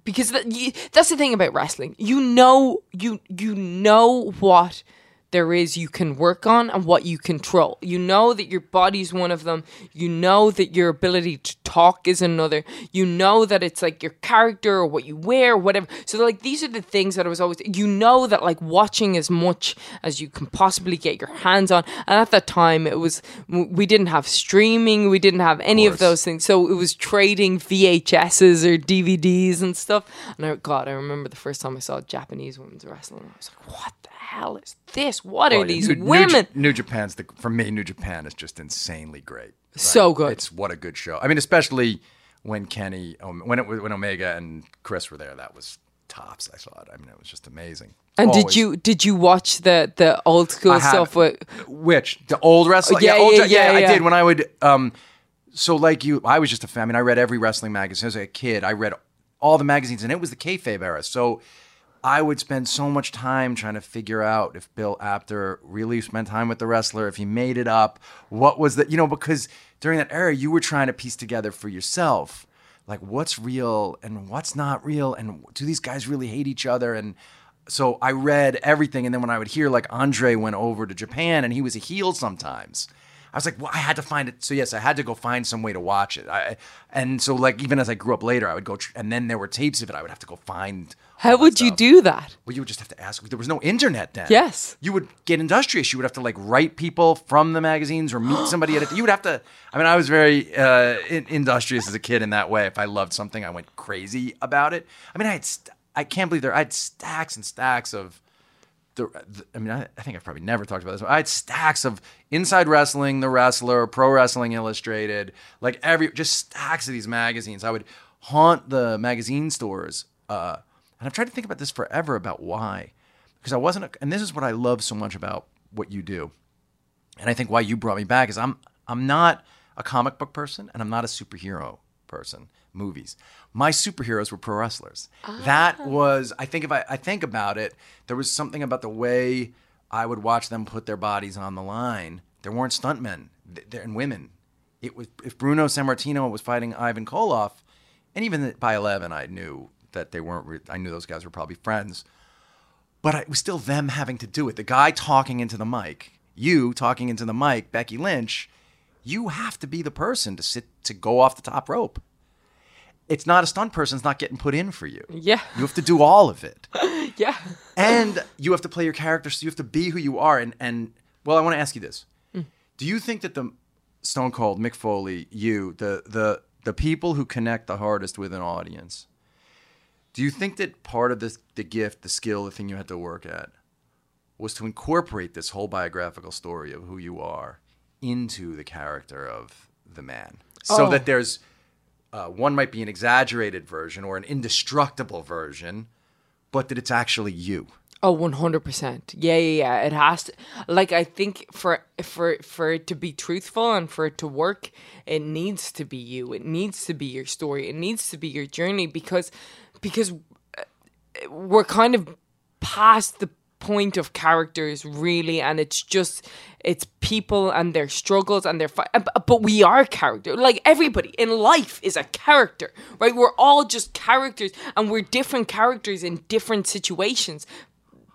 because that's the thing about wrestling. You know, you you know what there is you can work on and what you control. You know that your body's one of them. You know that your ability to talk is another. You know that it's like your character or what you wear, whatever. So like these are the things that I was always. You know that like watching as much as you can possibly get your hands on. And at that time, it was we didn't have streaming. We didn't have any of, course. those things. So it was trading VHSs or DVDs and stuff. And I, God, I remember the first time I saw Japanese women's wrestling. I was like, what the hell is this? What are Oh, yeah. these New, New women? Ja- New, Japan's the for me. New Japan is just insanely great. So good. It's what a good show. I mean, especially when Kenny, when it was when Omega and Chris were there, that was tops. I saw it. I mean, it was just amazing. and did you did you watch the the old school have- stuff with Which the old wrestling? Yeah, old, yeah, ja- yeah, I did when I would. Um, so like you, I was just a fan. I mean, I read every wrestling magazine as a kid. I read all the magazines, and it was the kayfabe era. So I would spend so much time trying to figure out if Bill Apter really spent time with the wrestler, if he made it up, what was the, you know, because during that era, you were trying to piece together for yourself, like what's real and what's not real, and do these guys really hate each other? And so I read everything, and then when I would hear like Andre went over to Japan and he was a heel sometimes. I was like, well, I had to find it. So yes, I had to go find some way to watch it. I, and so like even as I grew up later, I would go, tr- and then there were tapes of it. I would have to go find. How would you do that? Well, you would just have to ask. There was no internet then. Yes. You would get industrious. You would have to like write people from the magazines or meet [gasps] somebody at it. You would have to. I mean, I was very uh, in- industrious as a kid in that way. If I loved something, I went crazy about it. I mean, I had. St- I can't believe there. I had stacks and stacks of. The, the, I mean, I, I think I've probably never talked about this. But I had stacks of Inside Wrestling, The Wrestler, Pro Wrestling Illustrated, like every just stacks of these magazines. I would haunt the magazine stores, uh, and I've tried to think about this forever about why, because I wasn't. A, and this is what I love so much about what you do, and I think why you brought me back is I'm I'm not a comic book person, and I'm not a superhero person. Movies. My superheroes were pro wrestlers. Ah. That was. I think if I, I think about it, there was something about the way I would watch them put their bodies on the line. There weren't stuntmen th- and women. It was if Bruno Sammartino was fighting Ivan Koloff, and even by eleven, I knew that they weren't. Re- I knew those guys were probably friends, but it was still them having to do it. The guy talking into the mic, you talking into the mic, Becky Lynch. You have to be the person to sit to go off the top rope. It's not a stunt person. It's not getting put in for you. Yeah. You have to do all of it [laughs] Yeah. and you have to play your character so you have to be who you are and and well i want to ask you this mm. do you think that the stone cold mick foley you the the the people who connect the hardest with an audience do you think that part of this the gift the skill the thing you had to work at was to incorporate this whole biographical story of who you are into the character of the man so Oh. that there's uh, one might be an exaggerated version or an indestructible version but that it's actually you Oh, one hundred percent. Yeah, yeah, yeah. It has to. Like, I think for for for it to be truthful and for it to work, it needs to be you. It needs to be your story. It needs to be your journey because because uh, we're kind of past the point of characters really and it's just it's people and their struggles and their fi- uh, but- but we are character like everybody in life is a character right? We're all just characters and we're different characters in different situations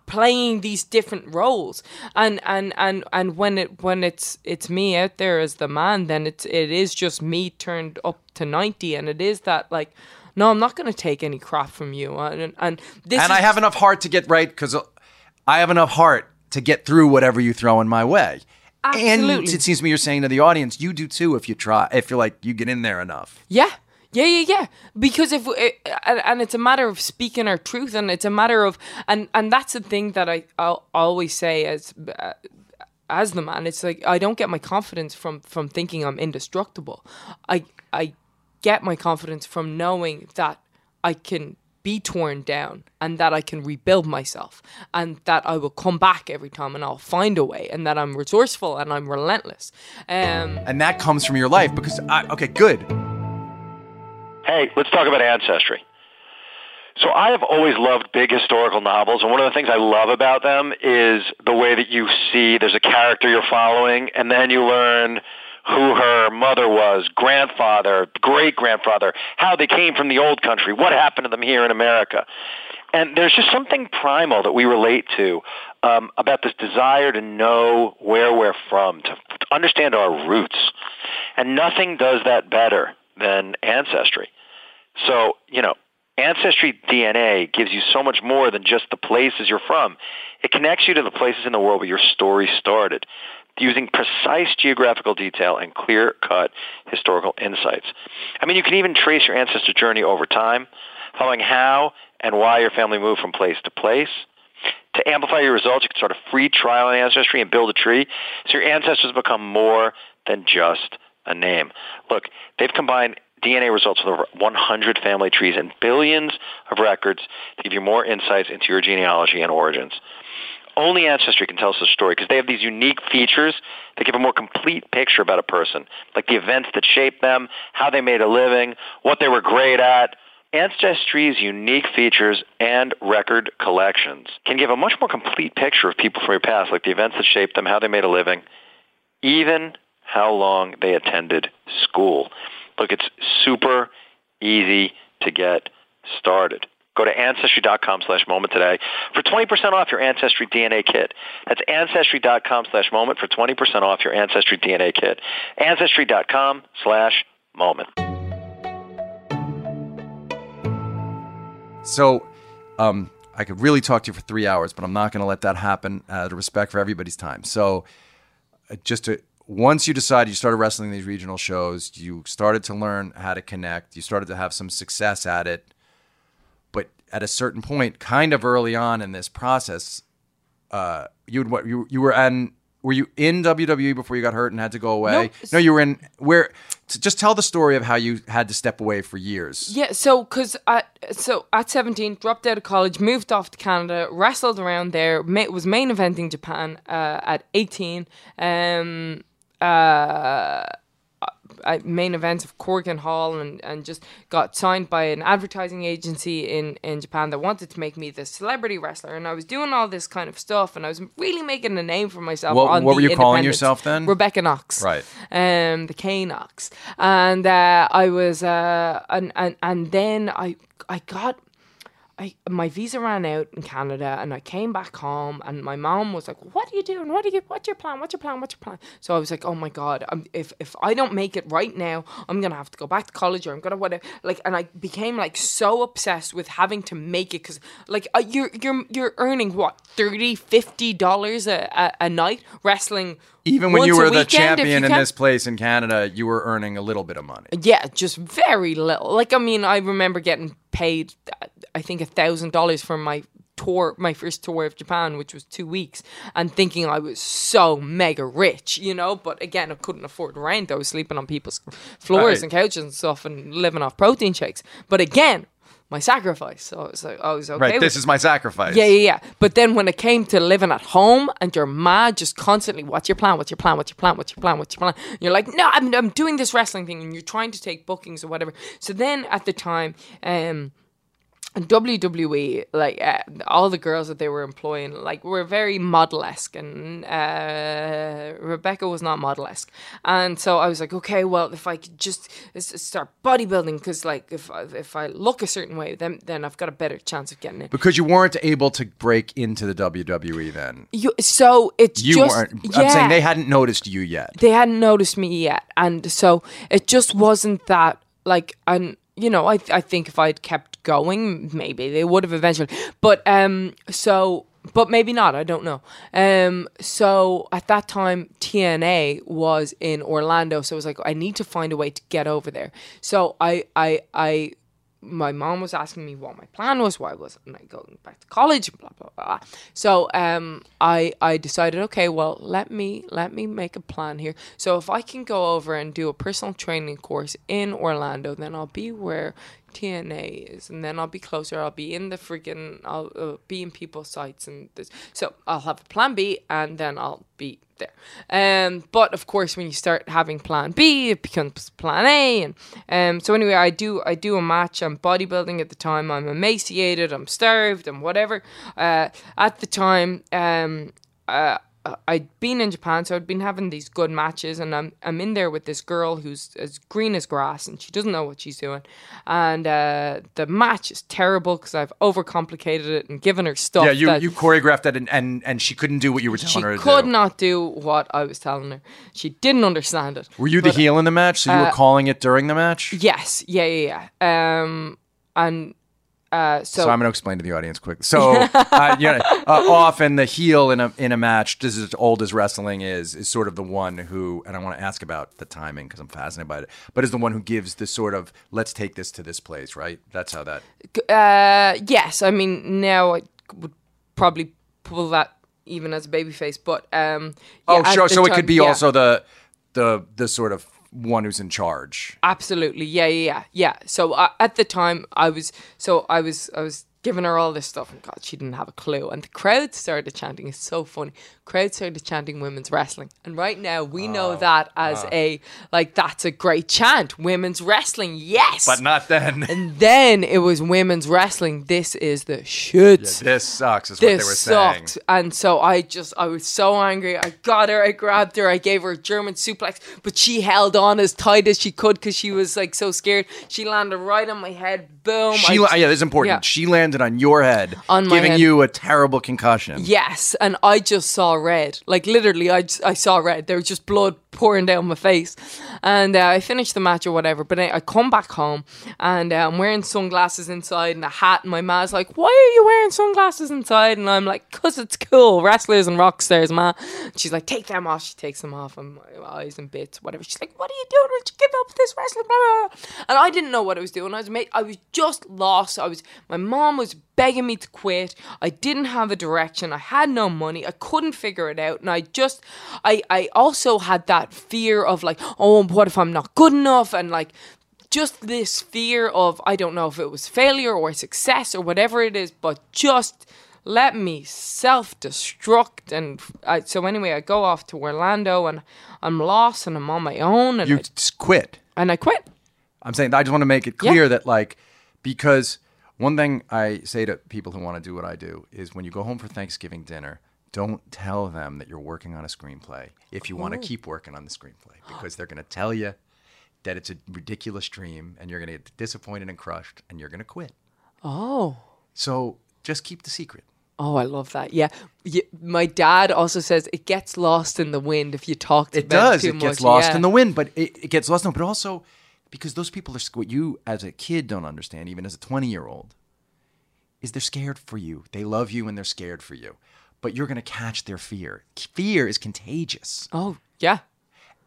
playing these different roles. And and and and when it when it's it's me out there as the man then it's it is just me turned up to 90 and it is that like no i'm not going to take any crap from you. And and this and is I have enough heart to get right because I have enough heart to get through whatever you throw in my way. And it seems to me you're saying to the audience, you do too if you try, if you're like, you get in there enough. Yeah. Yeah, yeah, yeah. Because if we, and, and it's a matter of speaking our truth, and it's a matter of and and that's the thing that I I'll always say as uh, as the man. It's like I don't get my confidence from from thinking I'm indestructible. I I get my confidence from knowing that I can be torn down and that I can rebuild myself and that I will come back every time and I'll find a way and that I'm resourceful and I'm relentless. Um, And that comes from your life because, I, okay, good. Hey, let's talk about ancestry. So I have always loved big historical novels, and one of the things I love about them is the way that you see there's a character you're following, and then you learn who her mother was, grandfather, great grandfather, how they came from the old country, what happened to them here in America. And there's just something primal that we relate to um, about this desire to know where we're from, to, to understand our roots. And nothing does that better than ancestry. So, you know, Ancestry DNA gives you so much more than just the places you're from. It connects you to the places in the world where your story started, using precise geographical detail and clear-cut historical insights. I mean, you can even trace your ancestor journey over time, following how and why your family moved from place to place. To amplify your results, you can start a free trial on Ancestry and build a tree so your ancestors become more than just a name. Look, they've combined DNA results with over 100 family trees and billions of records to give you more insights into your genealogy and origins. Only Ancestry can tell us a story because they have these unique features that give a more complete picture about a person, like the events that shaped them, how they made a living, what they were great at. Ancestry's unique features and record collections can give a much more complete picture of people from your past, like the events that shaped them, how they made a living, even how long they attended school. Look, it's super easy to get started. Go to Ancestry.com slash moment today for 20% off your Ancestry DNA kit. That's Ancestry.com slash moment for 20% off your Ancestry DNA kit. Ancestry.com slash moment. So, um, I could really talk to you for three hours, but I'm not going to let that happen out of respect for everybody's time. So, uh, just to once you decided you started wrestling these regional shows, you started to learn how to connect. You started to have some success at it, at a certain point, kind of early on in this process, uh, you what you you were in were you in WWE before you got hurt and had to go away? No. no you were in where. Just tell the story of how you had to step away for years. Yeah, so because at so at seventeen, dropped out of college, moved off to Canada, wrestled around there, was main eventing Japan uh, at eighteen. Um, uh, I main events of Korakuen Hall and, and just got signed by an advertising agency in, in Japan that wanted to make me the celebrity wrestler. And I was doing all this kind of stuff and I was really making a name for myself. What- what were you calling yourself then? Rebecca Knox. Right. Um, the K Knox. And uh, I was, uh, and, and, and then I, I got I my visa ran out in Canada and I came back home and my mom was like, "What are you doing? What are you? What's your plan? What's your plan? What's your plan?" So I was like, "Oh my god, I'm, if if I don't make it right now, I'm gonna have to go back to college or I'm gonna whatever." Like, and I became like so obsessed with having to make it because like uh, you're you're you're earning what 30 50 dollars a, a a night wrestling. Even when once you were the weekend, champion in this place in Canada, you were earning a little bit of money. Yeah, just very little. Like I mean, I remember getting paid, I think a thousand dollars for my tour, my first tour of Japan, which was two weeks, and thinking I was so mega rich, you know. But again, I couldn't afford rent. I was sleeping on people's floors Right. and couches and stuff, and living off protein shakes. But again, my sacrifice. So I was like, I was okay. Right. This it. is my sacrifice. Yeah, yeah, yeah. But then when it came to living at home and you're mad, just constantly, what's your plan? What's your plan? What's your plan? What's your plan? What's your plan? And you're like, no, I'm, I'm doing this wrestling thing, and you're trying to take bookings or whatever. So then at the time, um, WWE, like uh, all the girls that they were employing, like were very model-esque, and uh, Rebecca was not model-esque. And so I was like, okay, well, if I could just start bodybuilding, because like if I, if I look a certain way, then then I've got a better chance of getting it. Because you weren't able to break into the WWE then. You, so it's You just weren't. yeah, I'm saying they hadn't noticed you yet. they hadn't noticed me yet, and so it just wasn't that like and you know I I think if I'd kept going, maybe they would have eventually, but um so. But maybe not. I don't know. Um. So at that time, TNA was in Orlando. So I was like, I need to find a way to get over there. So I, I, I my mom was asking me what my plan was, why wasn't I going back to college, blah blah blah. So um, I I decided, okay, well let me let me make a plan here. So if I can go over and do a personal training course in Orlando, then I'll be where TNA is, and then I'll be closer. I'll be in the freaking, I'll uh, be in people's sights, and this. So I'll have a plan B, and then I'll be there. Um, but of course, when you start having Plan B, it becomes Plan A, and um. So anyway, I do I do a match. I'm bodybuilding at the time. I'm emaciated. I'm starved. and whatever. Uh, at the time, um, uh. I'd been in Japan, so I'd been having these good matches, and I'm I'm in there with this girl who's as green as grass, and she doesn't know what she's doing, and uh, the match is terrible because I've overcomplicated it and given her stuff. Yeah, you, you choreographed that, and, and, and she couldn't do what you were telling she her to could do. not do what I was telling her. She didn't understand it. Were you the But, heel in the match? So you were uh, calling it during the match? Yes, yeah, yeah, yeah. Um, and uh, so, So I'm going to explain to the audience quick. So, uh, [laughs] you know, uh, often the heel in a in a match, just as old as wrestling is, is sort of the one who, and I want to ask about the timing because I'm fascinated by it, but is the one who gives the sort of let's take this to this place, right? That's how that. uh, yes, I mean now I would probably pull that even as a babyface, but um, Oh, yeah, at sure. So it could be yeah. also the the the sort of one who's in charge. Absolutely, yeah, yeah, yeah. So uh, at the time, I was so I was I was giving her all this stuff. And God, she didn't have a clue. And the crowd started chanting. It's so funny. Crowd started chanting women's wrestling. And right now we know that as a like that's a great chant. Women's wrestling, yes. But not then. and then it was women's wrestling. This is the shit. this sucks, is what they were This saying. sucked. And so I just, I was so angry. I got her, I grabbed her, I gave her a German suplex, but she held on as tight as she could because she was like so scared. She landed right on my head. Boom. She, I- yeah, this is important. Yeah. She landed on your head, On giving head. you a terrible concussion. Yes, and I just saw red. Like literally, I, I saw red. There was just blood pouring down my face, and uh, I finished the match or whatever. But I, I come back home, and uh, I'm wearing sunglasses inside and a hat. And my ma's like, "Why are you wearing sunglasses inside?" And I'm like, "Cause it's cool, wrestlers and rock stars, ma." She's like, "Take them off." She takes them off, and my eyes and bits, whatever. She's like, "What are you doing? Would you give up this wrestling?" Blah, blah, blah. And I didn't know what I was doing. I was made, I was just lost. I was. My mom was begging me to quit. I didn't have a direction. I had no money. I couldn't figure it out. And I just, I, I also had that fear of like, oh, what if I'm not good enough? And like, just this fear of, I don't know if it was failure or success or whatever it is, but just let me self destruct. And I, so anyway, I go off to Orlando and I'm lost and I'm on my own and, You I, just quit. and I quit. I'm saying I just want to make it Yeah. clear that like because one thing I say to people who want to do what I do is when you go home for Thanksgiving dinner, don't tell them that you're working on a screenplay if you want to oh. keep working on the screenplay because they're going to tell you that it's a ridiculous dream and you're going to get disappointed and crushed and you're going to quit. Oh. So just keep the secret. Oh, I love that. Yeah. My dad also says it gets lost in the wind if you talk It about does. too It gets lost Yeah. in the wind, but it, it gets lost in. But also because those people are what you as a kid don't understand, even as a twenty year old, is they're scared for you. They love you and they're scared for you, but you're gonna catch their fear. Fear is contagious, Oh, yeah.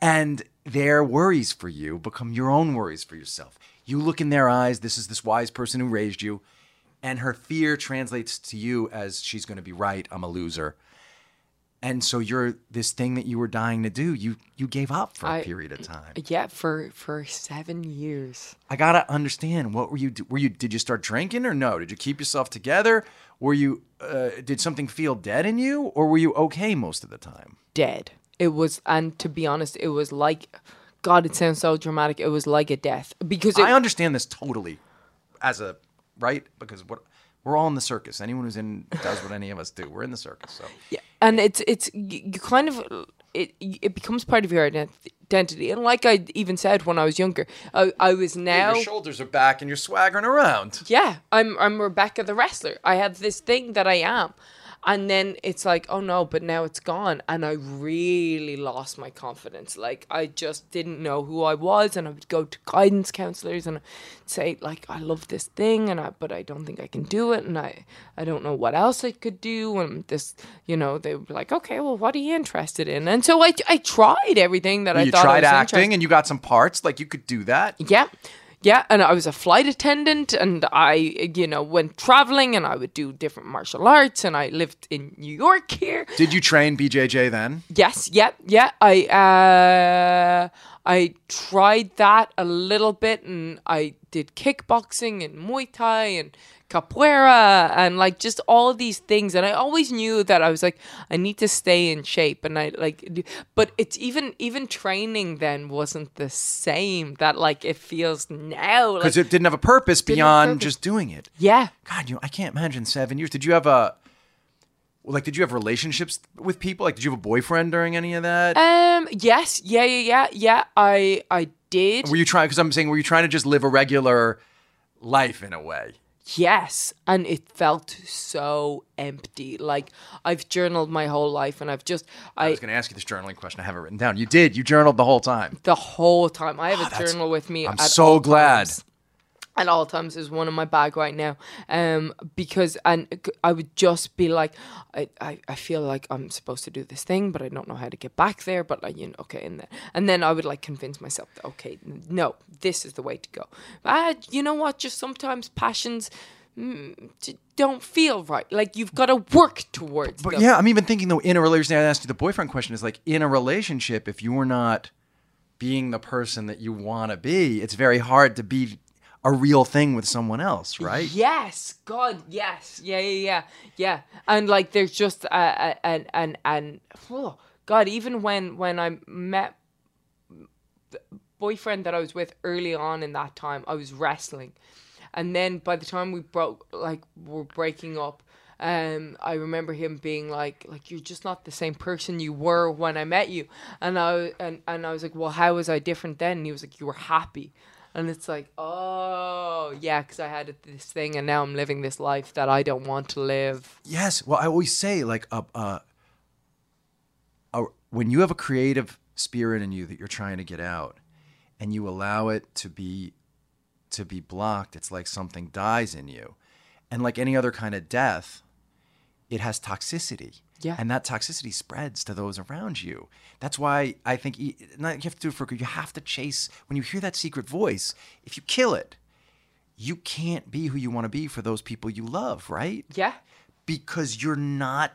and their worries for you become your own worries for yourself. You look in their eyes. This is this wise person who raised you, and her fear translates to you as she's going to be right. I'm a loser. And so you're this thing that you were dying to do. You you gave up for a I- period of time. Yeah, for for seven years. I gotta understand. What were you? Were you? Did you start drinking or no? Did you keep yourself together? Were you? Uh, did something feel dead in you, or were you okay most of the time? Dead. It was, and to be honest, it was like, God, it sounds so dramatic. It was like a death because it, I understand this totally, as a right because what we're all in the circus. Anyone who's in does what any of us do. We're in the circus. So Yeah, and it's it's you, kind of it it becomes part of your identity. And like I even said when I was younger, I, I was now your shoulders are back and you're swaggering around. yeah, I'm I'm Rebecca the wrestler. I have this thing that I am. And then it's like, oh no, but now it's gone. And I really lost my confidence. Like I just didn't know who I was and I would go to guidance counselors and say, like, I love this thing and I but I don't think I can do it and I I don't know what else I could do and this you know, they would be like, Okay, well what are you interested in? And so I I tried everything that I you thought I tried was acting interested- and you got some parts. Like you could do that. yeah. Yeah, and I was a flight attendant, and I, you know, went traveling, and I would do different martial arts, and I lived in New York here. Did you train BJJ then? Yes, yeah, yeah. I, uh, I tried that a little bit, and I did kickboxing and Muay Thai and capoeira, and like just all these things. And I always knew that I was like, I need to stay in shape, and I like, but it's even even training then wasn't the same that like it feels now. Like, Because it didn't have a purpose beyond purpose. just doing it. yeah, God, you I can't imagine seven years. Did you have a like? Did you have relationships with people? Like, did you have a boyfriend during any of that? um, yes, yeah, yeah, yeah, yeah. I I did. were you trying? Because I'm saying, were you trying to just live a regular life in a way? Yes, and it felt so empty. Like I've journaled my whole life, and I've just I I, was going to ask you this journaling question. I have it written down. You did. You journaled the whole time. the whole time I have a Ah, journal with me. I'm so glad. times. At all times, is one in my bag right now. Um, because and I would just be like, I, I, I feel like I'm supposed to do this thing, but I don't know how to get back there. But like, you know, okay, and then and then I would like convince myself that okay, no, this is the way to go. Uh, you know what? Just sometimes passions mm, don't feel right. Like you've got to work towards. But them. yeah, I'm even thinking though in a relationship. I asked you the boyfriend question is like in a relationship, if you are not being the person that you want to be, it's very hard to be a real thing with someone else, right? Yes, God, yes, yeah, yeah, yeah, yeah. And like, there's just an and and oh, God, even when when I met the boyfriend that I was with early on in that time, I was wrestling, and then by the time we broke, like, we're breaking up. Um, I remember him being like, like you're just not the same person you were when I met you, and I and and I was like, well, how was I different then? And he was like, you were happy, and it's like, oh yeah, because I had this thing, and now I'm living this life that I don't want to live. Yes. Well, I always say like a, a, a when you have a creative spirit in you that you're trying to get out, and you allow it to be to be blocked, it's like something dies in you, and like any other kind of death, it has toxicity. Yeah. And that toxicity spreads to those around you. That's why I think e- not, you have to do it for. You have to chase when you hear that secret voice. If you kill it, you can't be who you want to be for those people you love, right? Yeah, because you're not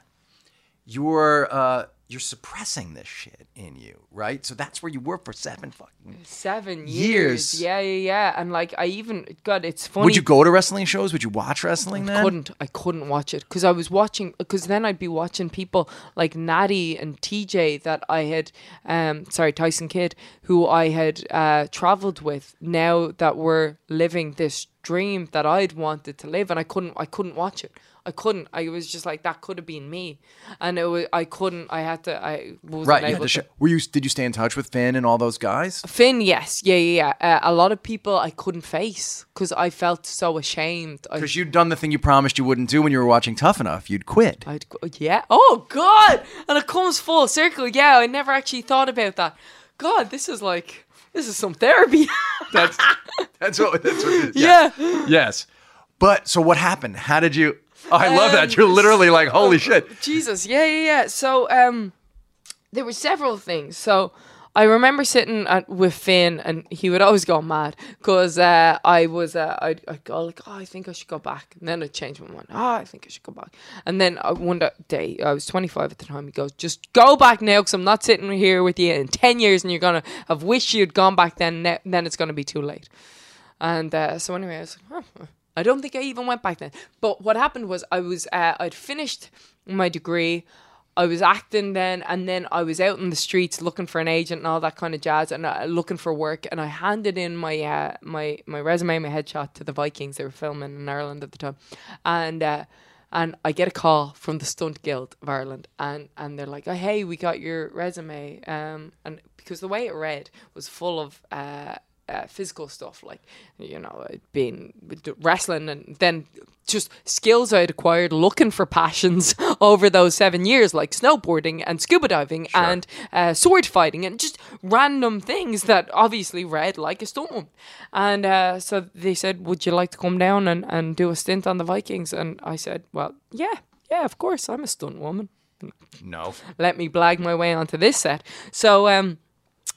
you're uh you're suppressing this shit in you, right? So that's where you were for seven fucking. seven Years. years. Yeah, yeah, yeah. And like, I even God, it's funny. Would you go to wrestling shows? Would you watch wrestling I then? couldn't. I couldn't watch it because I was watching. Because then I'd be watching people like Natty and TJ that I had, um, sorry Tyson Kidd, who I had uh, traveled with. Now that we're living this dream that I'd wanted to live, and I couldn't. I couldn't watch it. I couldn't. I was just like that could have been me, and it was. I couldn't. I had to. I wasn't Right. You had to sh- were you? Did you stay in touch with Finn and all those guys? Finn, yes, yeah, yeah, yeah. Uh, a lot of people I couldn't face because I felt so ashamed. Because you'd done the thing you promised you wouldn't do when you were watching Tough Enough. You'd quit. I'd yeah. Oh God! And it comes full circle. Yeah, I never actually thought about that. God, this is like this is some therapy. That's that's what. That's what. It is. [laughs] yeah. Yes. But so what happened? How did you? Oh, [laughs] I love that. Um, You're literally like, holy shit. Jesus. Yeah, yeah, yeah. So um, there were several things. So I remember sitting at, with Finn, and he would always go mad because uh, I was uh, I'd, I'd go like, oh, I think I should go back, and then I'd change my mind. Oh, I think I should go back, and then uh, one day I was 25 at the time. He goes, just go back now, because I'm not sitting here with you in 10 years, and you're gonna have wished you'd gone back then. Ne- then it's gonna be too late. And uh, so anyway, I was like, oh, I don't think I even went back then. But what happened was I was uh, I'd finished my degree. I was acting then, and then I was out in the streets looking for an agent and all that kind of jazz, and uh, looking for work. And I handed in my uh, my my resume, my headshot to the Vikings. They were filming in Ireland at the time, and uh, and I get a call from the Stunt Guild of Ireland, and and they're like, oh, "Hey, we got your resume," um, and because the way it read was full of. Uh, uh, physical stuff like you know I'd been wrestling and then just skills I'd acquired looking for passions [laughs] over those seven years like snowboarding and scuba diving and uh, sword fighting and just random things that obviously read like a storm and uh, so they said would you like to come down and, and do a stint on the Vikings and I said well yeah yeah of course I'm a stunt woman No. let me blag my way onto this set. So um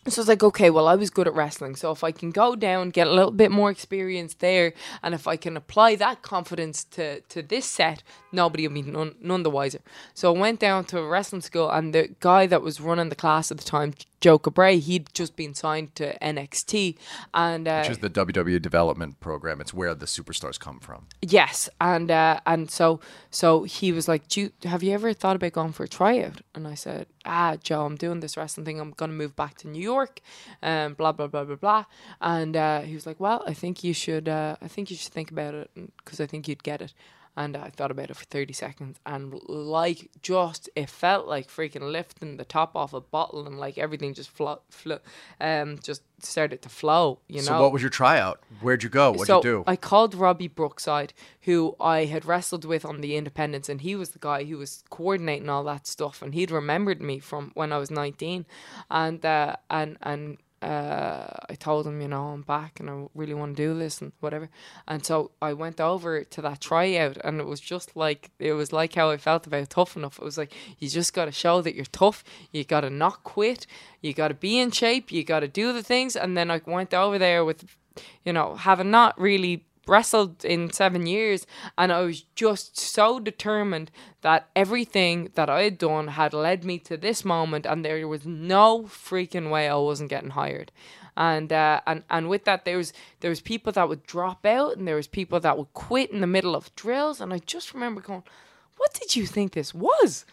so I was like, okay, well, I was good at wrestling. So if I can go down, get a little bit more experience there, and if I can apply that confidence to, to this set, nobody would be none, none the wiser. So I went down to a wrestling school, and the guy that was running the class at the time, Joe Cabray, he'd just been signed to NXT. And uh, Which is the WWE development program. It's where the superstars come from. Yes, and uh, and so so he was like, Do you, "Have you ever thought about going for a tryout?" And I said, "Ah, Joe, I'm doing this wrestling thing. I'm gonna move back to New York, um, blah blah blah blah blah." And uh, he was like, "Well, I think you should. Uh, I think you should think about it because I think you'd get it." And I thought about it for 30 seconds, and like just it felt like freaking lifting the top off a bottle, and like everything just flo- flo- um, just started to flow. You know. So what was your tryout? Where'd you go? What'd so you do? I called Robbie Brookside, who I had wrestled with on the Independence, and he was the guy who was coordinating all that stuff, and he'd remembered me from when I was nineteen, and uh, and and. Uh, I told him, you know, I'm back and I really want to do this and whatever. And so I went over to that tryout, and it was just like it was like how I felt about tough enough. It was like you just got to show that you're tough. You got to not quit. You got to be in shape. You got to do the things. And then I went over there with you know, having not really wrestled in seven years, and I was just so determined that everything that I had done had led me to this moment, and there was no freaking way I wasn't getting hired. and uh, and and with that there was there was people that would drop out and there was people that would quit in the middle of drills and I just remember going what did you think this was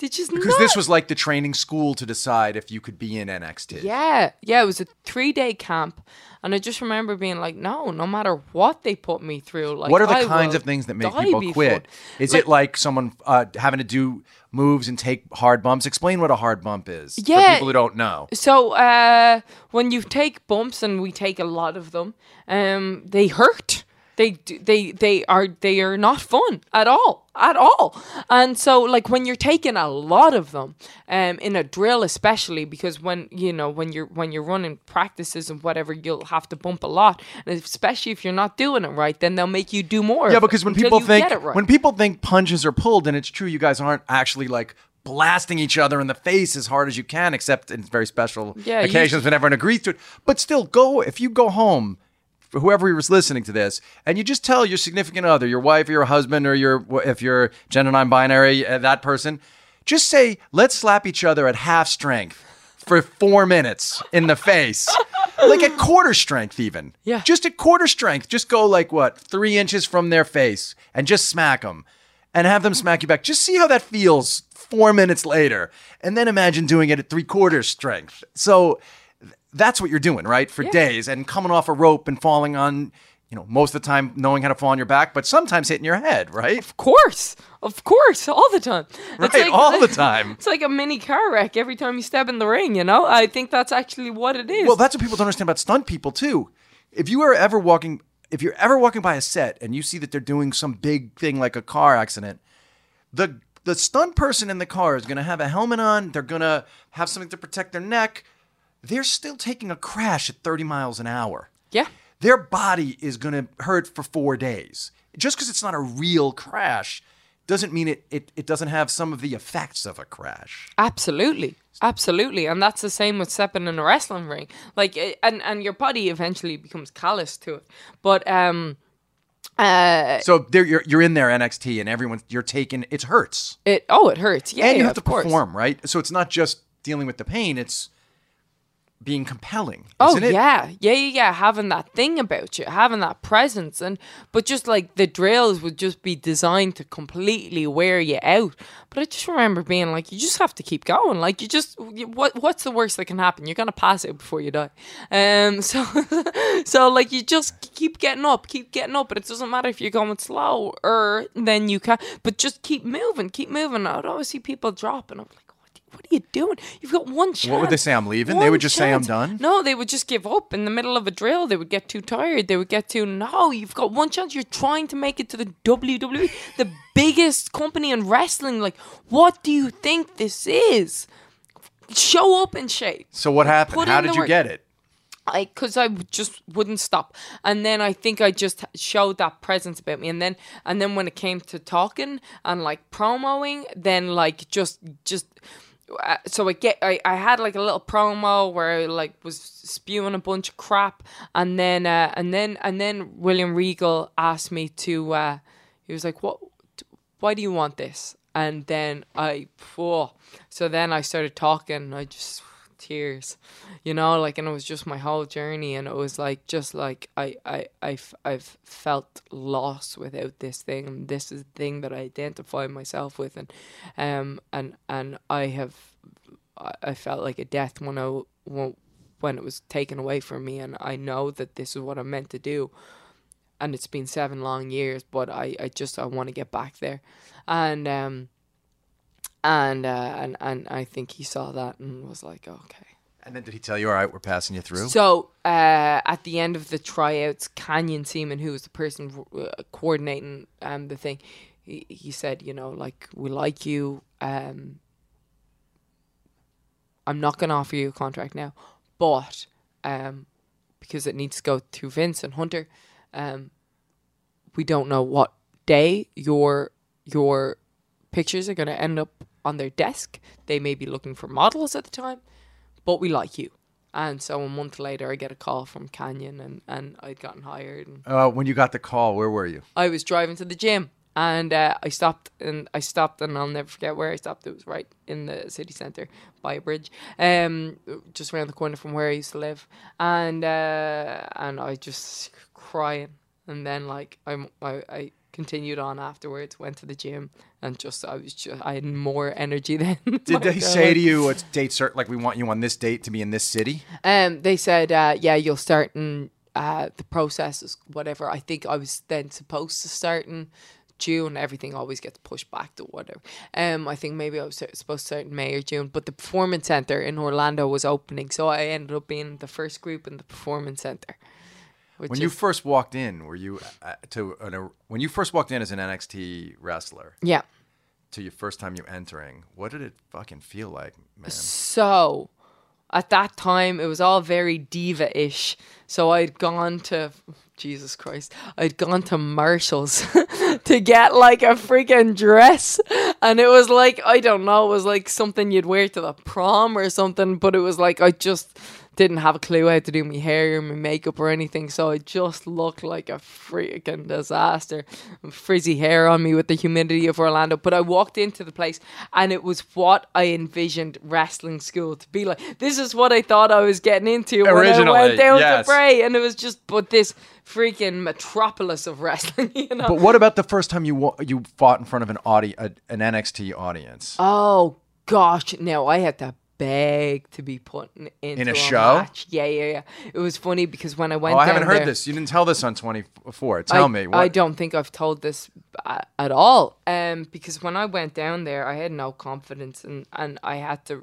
did you Because this was like the training school to decide if you could be in NXT. yeah yeah it was a three day camp and I just remember being like no no matter what they put me through like What are the I kinds of things that make people before- quit? Is it like someone uh, having to do moves and take hard bumps? Explain what a hard bump is for Yeah. people who don't know. So uh, when you take bumps, and we take a lot of them, um, they hurt. They they they are they are not fun at all at all. And so like when you're taking a lot of them, um, in a drill especially because when you know when you're when you're running practices and whatever, you'll have to bump a lot, and especially if you're not doing it right, then they'll make you do more. Yeah, because when people think right. when people think punches are pulled, and it's true, you guys aren't actually like blasting each other in the face as hard as you can, except in very special Yeah, occasions when everyone agrees to it. But still, go if you go home. For whoever was listening to this, and you just tell your significant other, your wife or your husband, or your if you're gender non-binary, uh, that person, just say, "Let's slap each other at half strength for four minutes in the face, [laughs] like at quarter strength, even. Yeah. just at quarter strength. Just go like what three inches from their face and just smack them, and have them smack you back. Just see how that feels four minutes later, and then imagine doing it at three quarters strength. So that's what you're doing, right? For days and coming off a rope and falling on. You know, most of the time knowing how to fall on your back, but sometimes hitting your head, right? Of course, of course, all the time. Right, all the time. [laughs] It's like a mini car wreck every time you step in the ring. You know, I think that's actually what it is. Well, that's what people don't understand about stunt people too. If you are ever walking, if you're ever walking by a set and you see that they're doing some big thing like a car accident, the the stunt person in the car is going to have a helmet on. They're going to have something to protect their neck. They're still taking a crash at 30 miles an hour. yeah, Their body is going to hurt for four days. Just because it's not a real crash doesn't mean it, it, it doesn't have some of the effects of a crash. absolutely, absolutely, and that's the same with stepping in a wrestling ring. Like, eh, and and your body eventually becomes callous to it. But um, uh, So there, you're, you're in there NXT and everyone, you're taking, it hurts. it oh, it hurts. Yeah, and you yeah, have to perform, right? So it's not just dealing with the pain; it's being compelling, Oh it? yeah, yeah, yeah, yeah. Having that thing about you, having that presence, and but just like the drills would just be designed to completely wear you out. But I just remember being like, you just have to keep going. Like you just, what what's the worst that can happen? You're gonna pass out before you die. Um, [laughs] so so like you just keep getting up, keep getting up. But it doesn't matter if you're going slow or then you can. But just keep moving, keep moving. I'd always see people drop, and I'm like. What are you doing? You've got one chance. What would they say? I'm leaving? They would just say, "I'm done"? No, they would just give up in the middle of a drill. They would get too tired. They would get too. No, you've got one chance. You're trying to make it to the WWE, the biggest company in wrestling. Like, what do you think this is? Show up in shape. So what happened? Put How did you work. get it? I because I just wouldn't stop, and then I think I just showed that presence about me, and then and then when it came to talking and like promoing, then like just just. So I get I, I had like a little promo where I like was spewing a bunch of crap and then uh, and then and then William Regal asked me to uh, he was like what why do you want this? And then I oh, so then I started talking I just tears you know like and it was just my whole journey and it was like just like I I I've, I've felt lost without this thing and this is the thing that I identify myself with and um and and I have I- felt like a death when I when it was taken away from me and I know that this is what I'm meant to do and it's been seven long years but I, I just I want to get back there. And um and uh and, and I think he saw that and was like okay And then did he tell you, "All right, we're passing you through"? so uh, at the end of the tryouts, Canyon Ceman, who was the person uh, coordinating um, the thing, he, he said, you know, like we like you. Um, I'm not going to offer you a contract now, but um, because it needs to go through Vince and Hunter, um, we don't know what day your your pictures are going to end up on their desk. They may be looking for models at the time but we like you. And so a month later, I get a call from Canyon, and, and I'd gotten hired. And uh, when you got the call, where were you? I was driving to the gym, and uh, I stopped and I stopped and I'll never forget where I stopped. It was right in the city centre by a bridge, um, just around the corner from where I used to live, and uh, and I just crying, and then like I'm I. I continued on afterwards went to the gym and just i was just i had more energy [laughs] then Did they say to you, "It's date certain? Like we want you on this date to be in this city"? Um, they said, uh, yeah, you'll start in uh, the process is whatever. I think I was then supposed to start in June. Everything always gets pushed back to whatever. Um, I think maybe I was supposed to start in May or June, but the performance center in Orlando was opening, so I ended up being the first group in the performance center. Which When you first walked in, were you uh, to an, when you first walked in as an NXT wrestler yeah. to your first time you entering? What did it fucking feel like, man? So at that time, it was all very diva ish. So I'd gone to, Jesus Christ, I'd gone to Marshall's [laughs] to get like a freaking dress. And it was like, I don't know, it was like something you'd wear to the prom or something. But it was like, I just didn't have a clue how to do my hair or my makeup or anything. So I just looked like a freaking disaster. Frizzy hair on me with the humidity of Orlando. But I walked into the place and it was what I envisioned wrestling school to be like. This is what I thought I was getting into when I went down yes. to Bray. And it was just, but this freaking metropolis of wrestling, [laughs] you know? But what about the first time you wa- you fought in front of an audi- a, an NXT audience? Oh gosh, no, I had to beg to be put in, into a show? match. Yeah, yeah, yeah. It was funny because when I went, oh, I haven't heard there- this. You didn't tell this on 24. Tell I, me. What? I don't think I've told this at all. Um, because when I went down there, I had no confidence, and and I had to,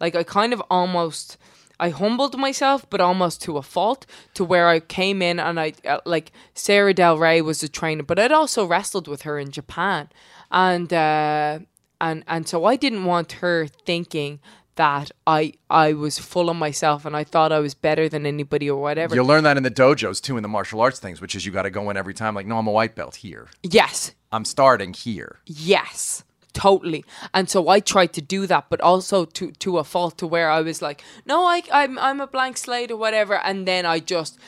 like, I kind of almost. I humbled myself, but almost to a fault, to where I came in and I uh, like Sara Del Rey was the trainer, but I'd also wrestled with her in Japan, and uh, and and so I didn't want her thinking that I I was full of myself and I thought I was better than anybody or whatever. You'll learn that in the dojos too, in the martial arts things, which is you got to go in every time. Like, no, I'm a white belt here. yes, I'm starting here. Yes, totally. And so I tried to do that, but also to to a fault to where I was like, no, I I'm I'm a blank slate or whatever, and then I just.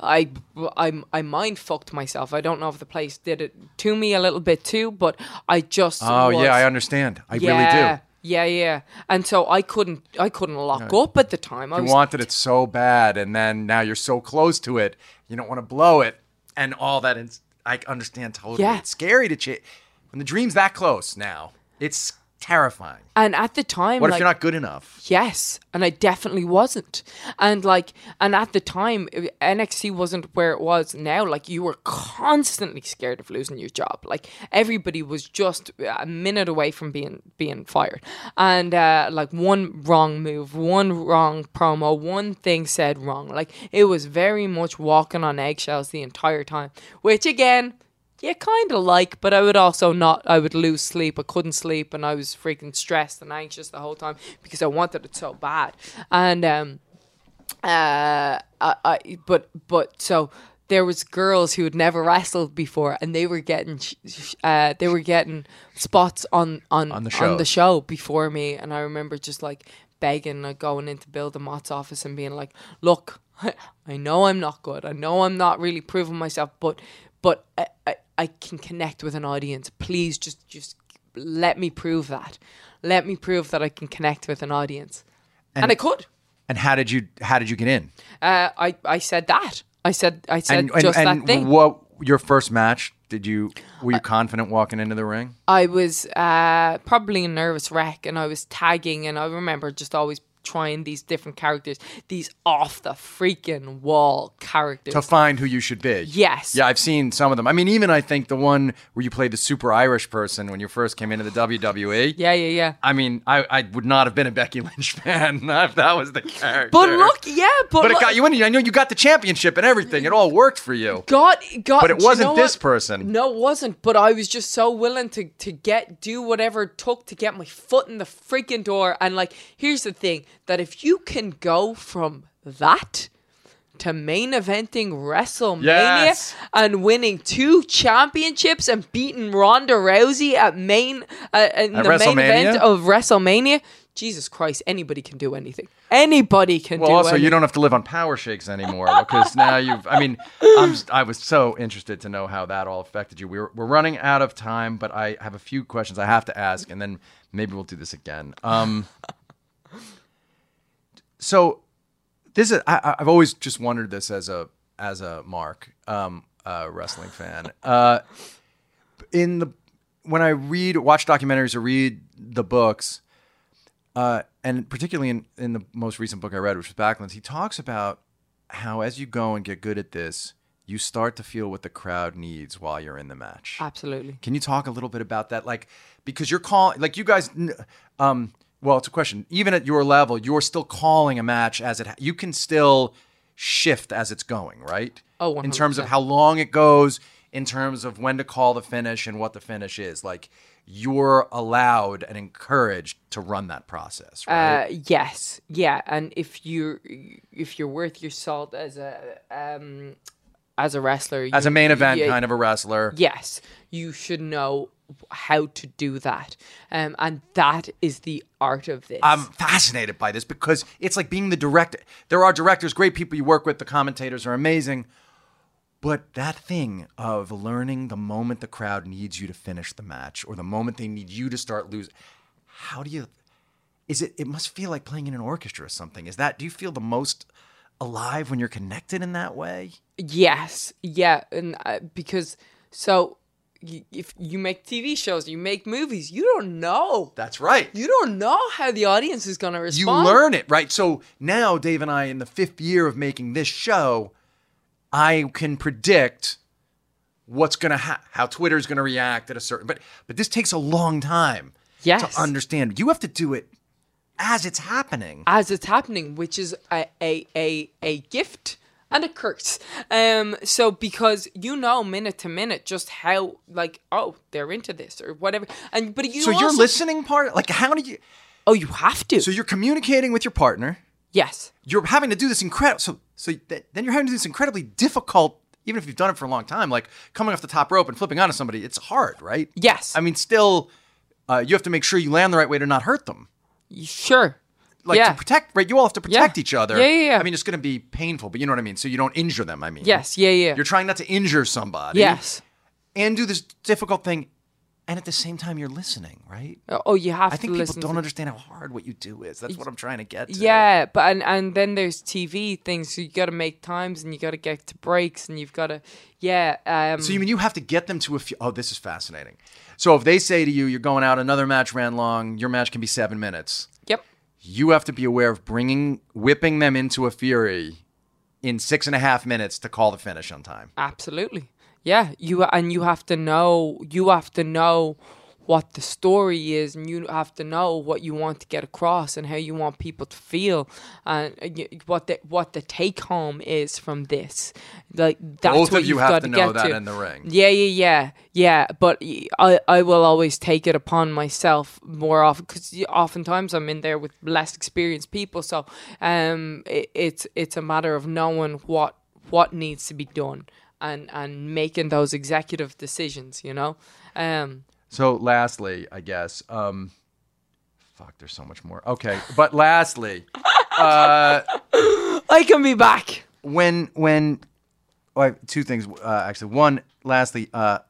I, I, I mind fucked myself. I don't know if the place did it to me a little bit too, but I just Oh was- yeah, I understand. I yeah, really do. Yeah, yeah. And so I couldn't I couldn't lock up at the time. I You was wanted it so bad, and then now you're so close to it, you don't want to blow it, and all that. Is, I understand totally. Yeah. It's scary to ch- when the dream's that close. Now it's terrifying. and at the time What like, if you're not good enough? Yes, and I definitely wasn't. And like, and at the time, NXT wasn't where it was now. Like, you were constantly scared of losing your job. Like, everybody was just a minute away from being being fired. And uh, like one wrong move, one wrong promo, one thing said wrong. Like, it was very much walking on eggshells the entire time. Which again. Yeah, kind of like, but I would also not. I would lose sleep. I couldn't sleep, and I was freaking stressed and anxious the whole time because I wanted it so bad. And um, uh, I, I but but so there was girls who had never wrestled before, and they were getting uh, they were getting spots on on On the on the show before me, and I remember just like begging, like going into Bill DeMott's office and being like, "Look, [laughs] I know I'm not good. I know I'm not really proving myself, but but I, I, I can connect with an audience. Please, just just let me prove that. Let me prove that I can connect with an audience." And, I could. And how did you how did you get in? Uh, I I said that. I said I said And and, just and that thing. what your first match? Did you were you confident walking into the ring? I was uh, probably a nervous wreck, and I was tagging, and I remember just always trying these different characters, these off the freaking wall characters. to find who you should be. Yes. Yeah, I've seen some of them. I mean, even I think the one where you played the super Irish person when you first came into the WWE. yeah, yeah, yeah. I mean, I, I would not have been a Becky Lynch [laughs] fan [laughs] if that was the character. But look, yeah, but, but it look, got you in. I know you got the championship and everything. It all worked for you. God, God, But it wasn't know this person. No, it wasn't. But I was just so willing to to get do whatever it took to get my foot in the freaking door. And like, here's the thing: that if you can go from that to main eventing WrestleMania Yes. and winning two championships and beating Ronda Rousey at main uh, in At the main event of WrestleMania. Jesus Christ, anybody can do anything. Anybody can Well, do also, anything. you don't have to live on power shakes anymore because now you've. I mean, I'm. I was so interested to know how that all affected you. We're we're running out of time, but I have a few questions I have to ask, and then maybe we'll do this again. Um. So, this is. I, I've always just wondered this as a as a Mark, um, a wrestling fan. [laughs] Uh, in the when I read, watch documentaries or read the books, uh, and particularly in, in the most recent book I read, which was Backlund, he talks about how as you go and get good at this, you start to feel what the crowd needs while you're in the match. Absolutely. Can you talk a little bit about that? Like, because you're calling, like you guys, um, well, it's a question. Even at your level, you're still calling a match as it. Ha- you can still shift as it's going, right? Oh, in terms of how long it goes, in terms of when to call the finish and what the finish is. Like, you're allowed and encouraged to run that process, right? Uh, yes, yeah, and if you're if you're worth your salt as a um as a wrestler, as a main event yeah, kind of a wrestler. yes, you should know how to do that, um, and that is the art of this. I'm fascinated by this because it's like being the director. There are directors, great people you work with, the commentators are amazing. But that thing of learning the moment the crowd needs you to finish the match or the moment they need you to start losing, how do you, is it, it must feel like playing in an orchestra or something. Is that, do you feel the most alive when you're connected in that way? Yes, yeah, and uh, because so if you make TV shows, you make movies, you don't know. That's right. You don't know how the audience is going to respond. you learn it, right? So now, Dave and I, in the fifth year of making this show, I can predict what's gonna ha- how Twitter's gonna react at a certain. But but this takes a long time Yes. to understand. You have to do it as it's happening. as it's happening, which is a a a, a gift and it curse. Um, so because you know minute to minute just how like oh they're into this or whatever, and but you so you're listening part. Like how do you? Oh, you have to. So you're communicating with your partner. yes. You're having to do this incredible. So so th- then you're having to do this incredibly difficult. Even if you've done it for a long time, like coming off the top rope and flipping onto somebody, it's hard, right? Yes. I mean, still, uh, you have to make sure you land the right way to not hurt them. Sure. Like yeah. to protect right you all have to protect Yeah. each other Yeah, yeah, yeah. i mean it's going to be painful but you know what i mean so you don't injure them i mean Yes. Yeah. Yeah. you're trying not to injure somebody yes. and do this difficult thing and at the same time you're listening right Oh, you have to i think people don't understand how hard what you do is that's what i'm trying to get to Yeah, but and and then there's TV things, so you got to make times and you got to get to breaks and you've got to, yeah. Um, so you mean you have to get them to a few oh this is fascinating so if they say to you you're going out another match ran long your match can be seven minutes yep. You have to be aware of bringing whipping them into a fury in six and a half minutes to call the finish on time Absolutely. Yeah, you and you have to know you have to know what the story is and you have to know what you want to get across and how you want people to feel and uh, what the what the take home is from this. Like that's Both what of you have got to to know that to. in the ring. Yeah, yeah, yeah, yeah. But i i will always take it upon myself more often because oftentimes I'm in there with less experienced people. So um, it, it's it's a matter of knowing what what needs to be done and and making those executive decisions. You know. Um, So lastly, I guess, um, fuck, there's so much more. Okay, but lastly, [laughs] uh, I can be back. when when I have two things uh, actually. One, lastly, uh,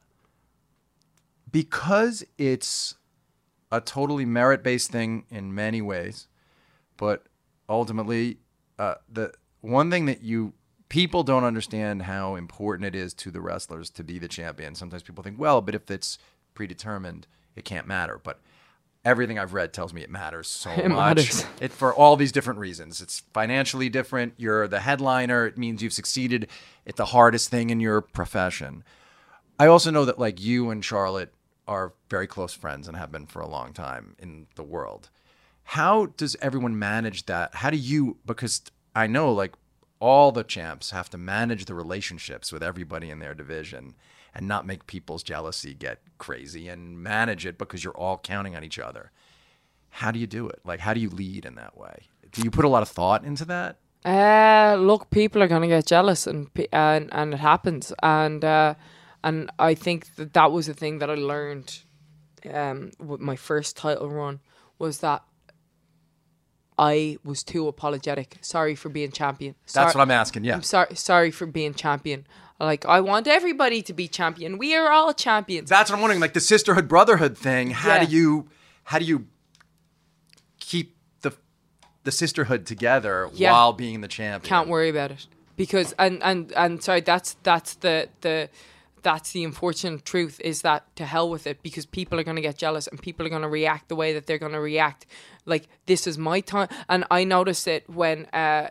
because it's a totally merit-based thing in many ways, but ultimately, uh, the one thing that you people don't understand how important it is to the wrestlers to be the champion. Sometimes people think, well, but if it's predetermined, it can't matter. But everything I've read tells me it matters so [laughs] It much. matters. It for all these different reasons. It's financially different. You're the headliner. It means you've succeeded at the hardest thing in your profession. I also know that like you and Charlotte are very close friends and have been for a long time in the world. How does everyone manage that? How do you because I know like all the champs have to manage the relationships with everybody in their division and not make people's jealousy get crazy and manage it because you're all counting on each other. How do you do it? Like how do you lead in that way? Do you put a lot of thought into that? Uh, look, people are gonna get jealous, and and and it happens, and uh, and I think that that was the thing that I learned, um, with my first title run was that I was too apologetic. Sorry for being champion. That's what I'm asking. Yeah. I'm sorry. Sorry for being champion. Like I want everybody to be champion. We are all champions. That's what I'm wondering. Like the sisterhood brotherhood thing. How Yeah. do you how do you keep the the sisterhood together Yeah. while being the champion? Can't worry about it because and and and sorry. That's that's the the. That's the unfortunate truth is that to hell with it because people are going to get jealous and people are going to react the way that they're going to react. Like this is my time, and I noticed it when uh,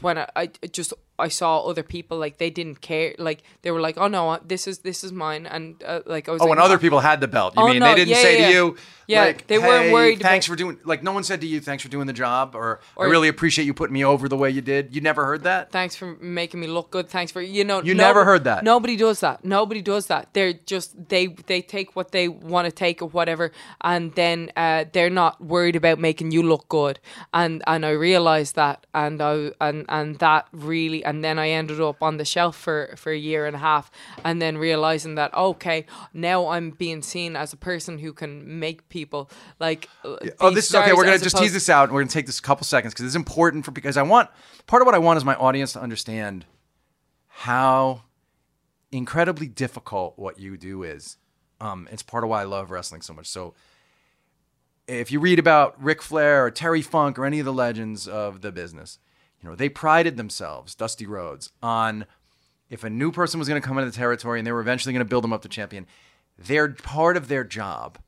when I, I just I saw other people like they didn't care, like they were like, oh no, this is this is mine, and uh, like I was Oh, like, when "No." other people had the belt, you Oh, mean no, they didn't yeah, say yeah, to you, Yeah, like, they weren't worried Thanks about- for doing. Like no one said to you, "Thanks for doing the job," or, "I really appreciate you putting me over the way you did." You never heard that. thanks for making me look good. Thanks for you know. You never heard that? Nobody does that. Nobody does that. They're just they they take what they want to take or whatever, and then uh, they're not worried about making you look good. And and I realized that, and I and and that really, and then I ended up on the shelf for for a year and a half, and then realizing that okay, now I'm being seen as a person who can make people like. uh, Oh, this is okay. We're gonna just opposed- tease this out. and We're gonna take this a couple seconds because it's important for because I want part of what I want is my audience to understand how incredibly difficult what you do is. Um, it's part of why I love wrestling so much. So, if you read about Ric Flair or Terry Funk or any of the legends of the business, you know they prided themselves, Dusty Rhodes, on if a new person was going to come into the territory and they were eventually going to build them up to champion, their part of their job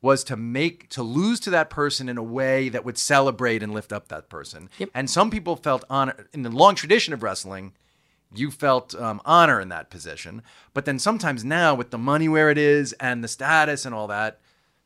was to make to lose to that person in a way that would celebrate and lift up that person. Yep. And some people felt honor in the long tradition of wrestling. You felt um, honor in that position, but then sometimes now with the money where it is and the status and all that,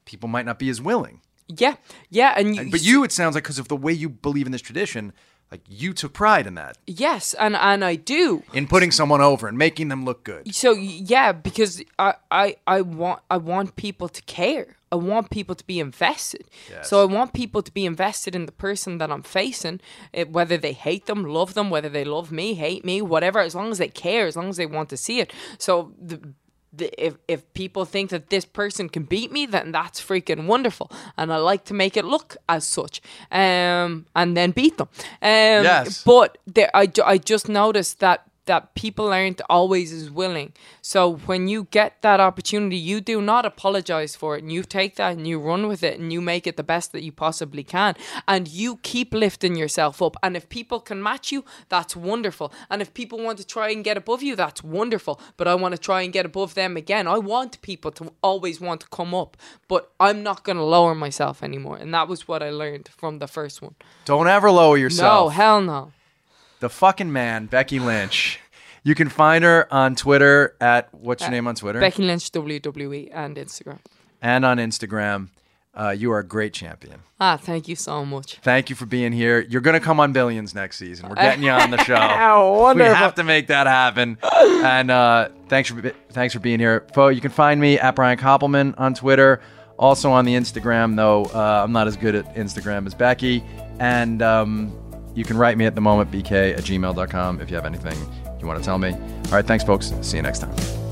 people might not be as willing. Yeah, yeah, and you, But you, it sounds like, because of the way you believe in this tradition, like you took pride in that, yes, and and I do. in putting someone over and making them look good. So yeah, because I, I I want I want people to care. I want people to be invested. So I want people to be invested in the person that I'm facing, eh, whether they hate them, love them, whether they love me, hate me, whatever. As long as they care, as long as they want to see it. So the. The, if if people think that this person can beat me, then that's freaking wonderful, and I like to make it look as such, um, and then beat them. Um, Yes. but there, I, I just noticed that that people aren't always as willing. So when you get that opportunity, you do not apologize for it, and you take that and you run with it, and you make it the best that you possibly can, and you keep lifting yourself up. And if people can match you, that's wonderful. And if people want to try and get above you, that's wonderful. But I want to try and get above them again. I want people to always want to come up, but I'm not going to lower myself anymore. And that was what I learned from the first one. Don't ever lower yourself. No, hell no. The fucking man, Becky Lynch. You can find her on Twitter at what's your name on Twitter Becky Lynch WWE and Instagram. and on Instagram. Uh, you are a great champion. Ah, thank you so much. Thank you for being here. You're going to come on Billions next season. We're getting you on the show. [laughs] We have to make that happen. And uh, thanks for thanks for being here, Fo. You can find me at Brian Koppelman on Twitter, also on the Instagram. Though uh, I'm not as good at Instagram as Becky, and um, you can write me at the moment bk at gmail.com if you have anything you want to tell me. All right, thanks, folks. See you next time.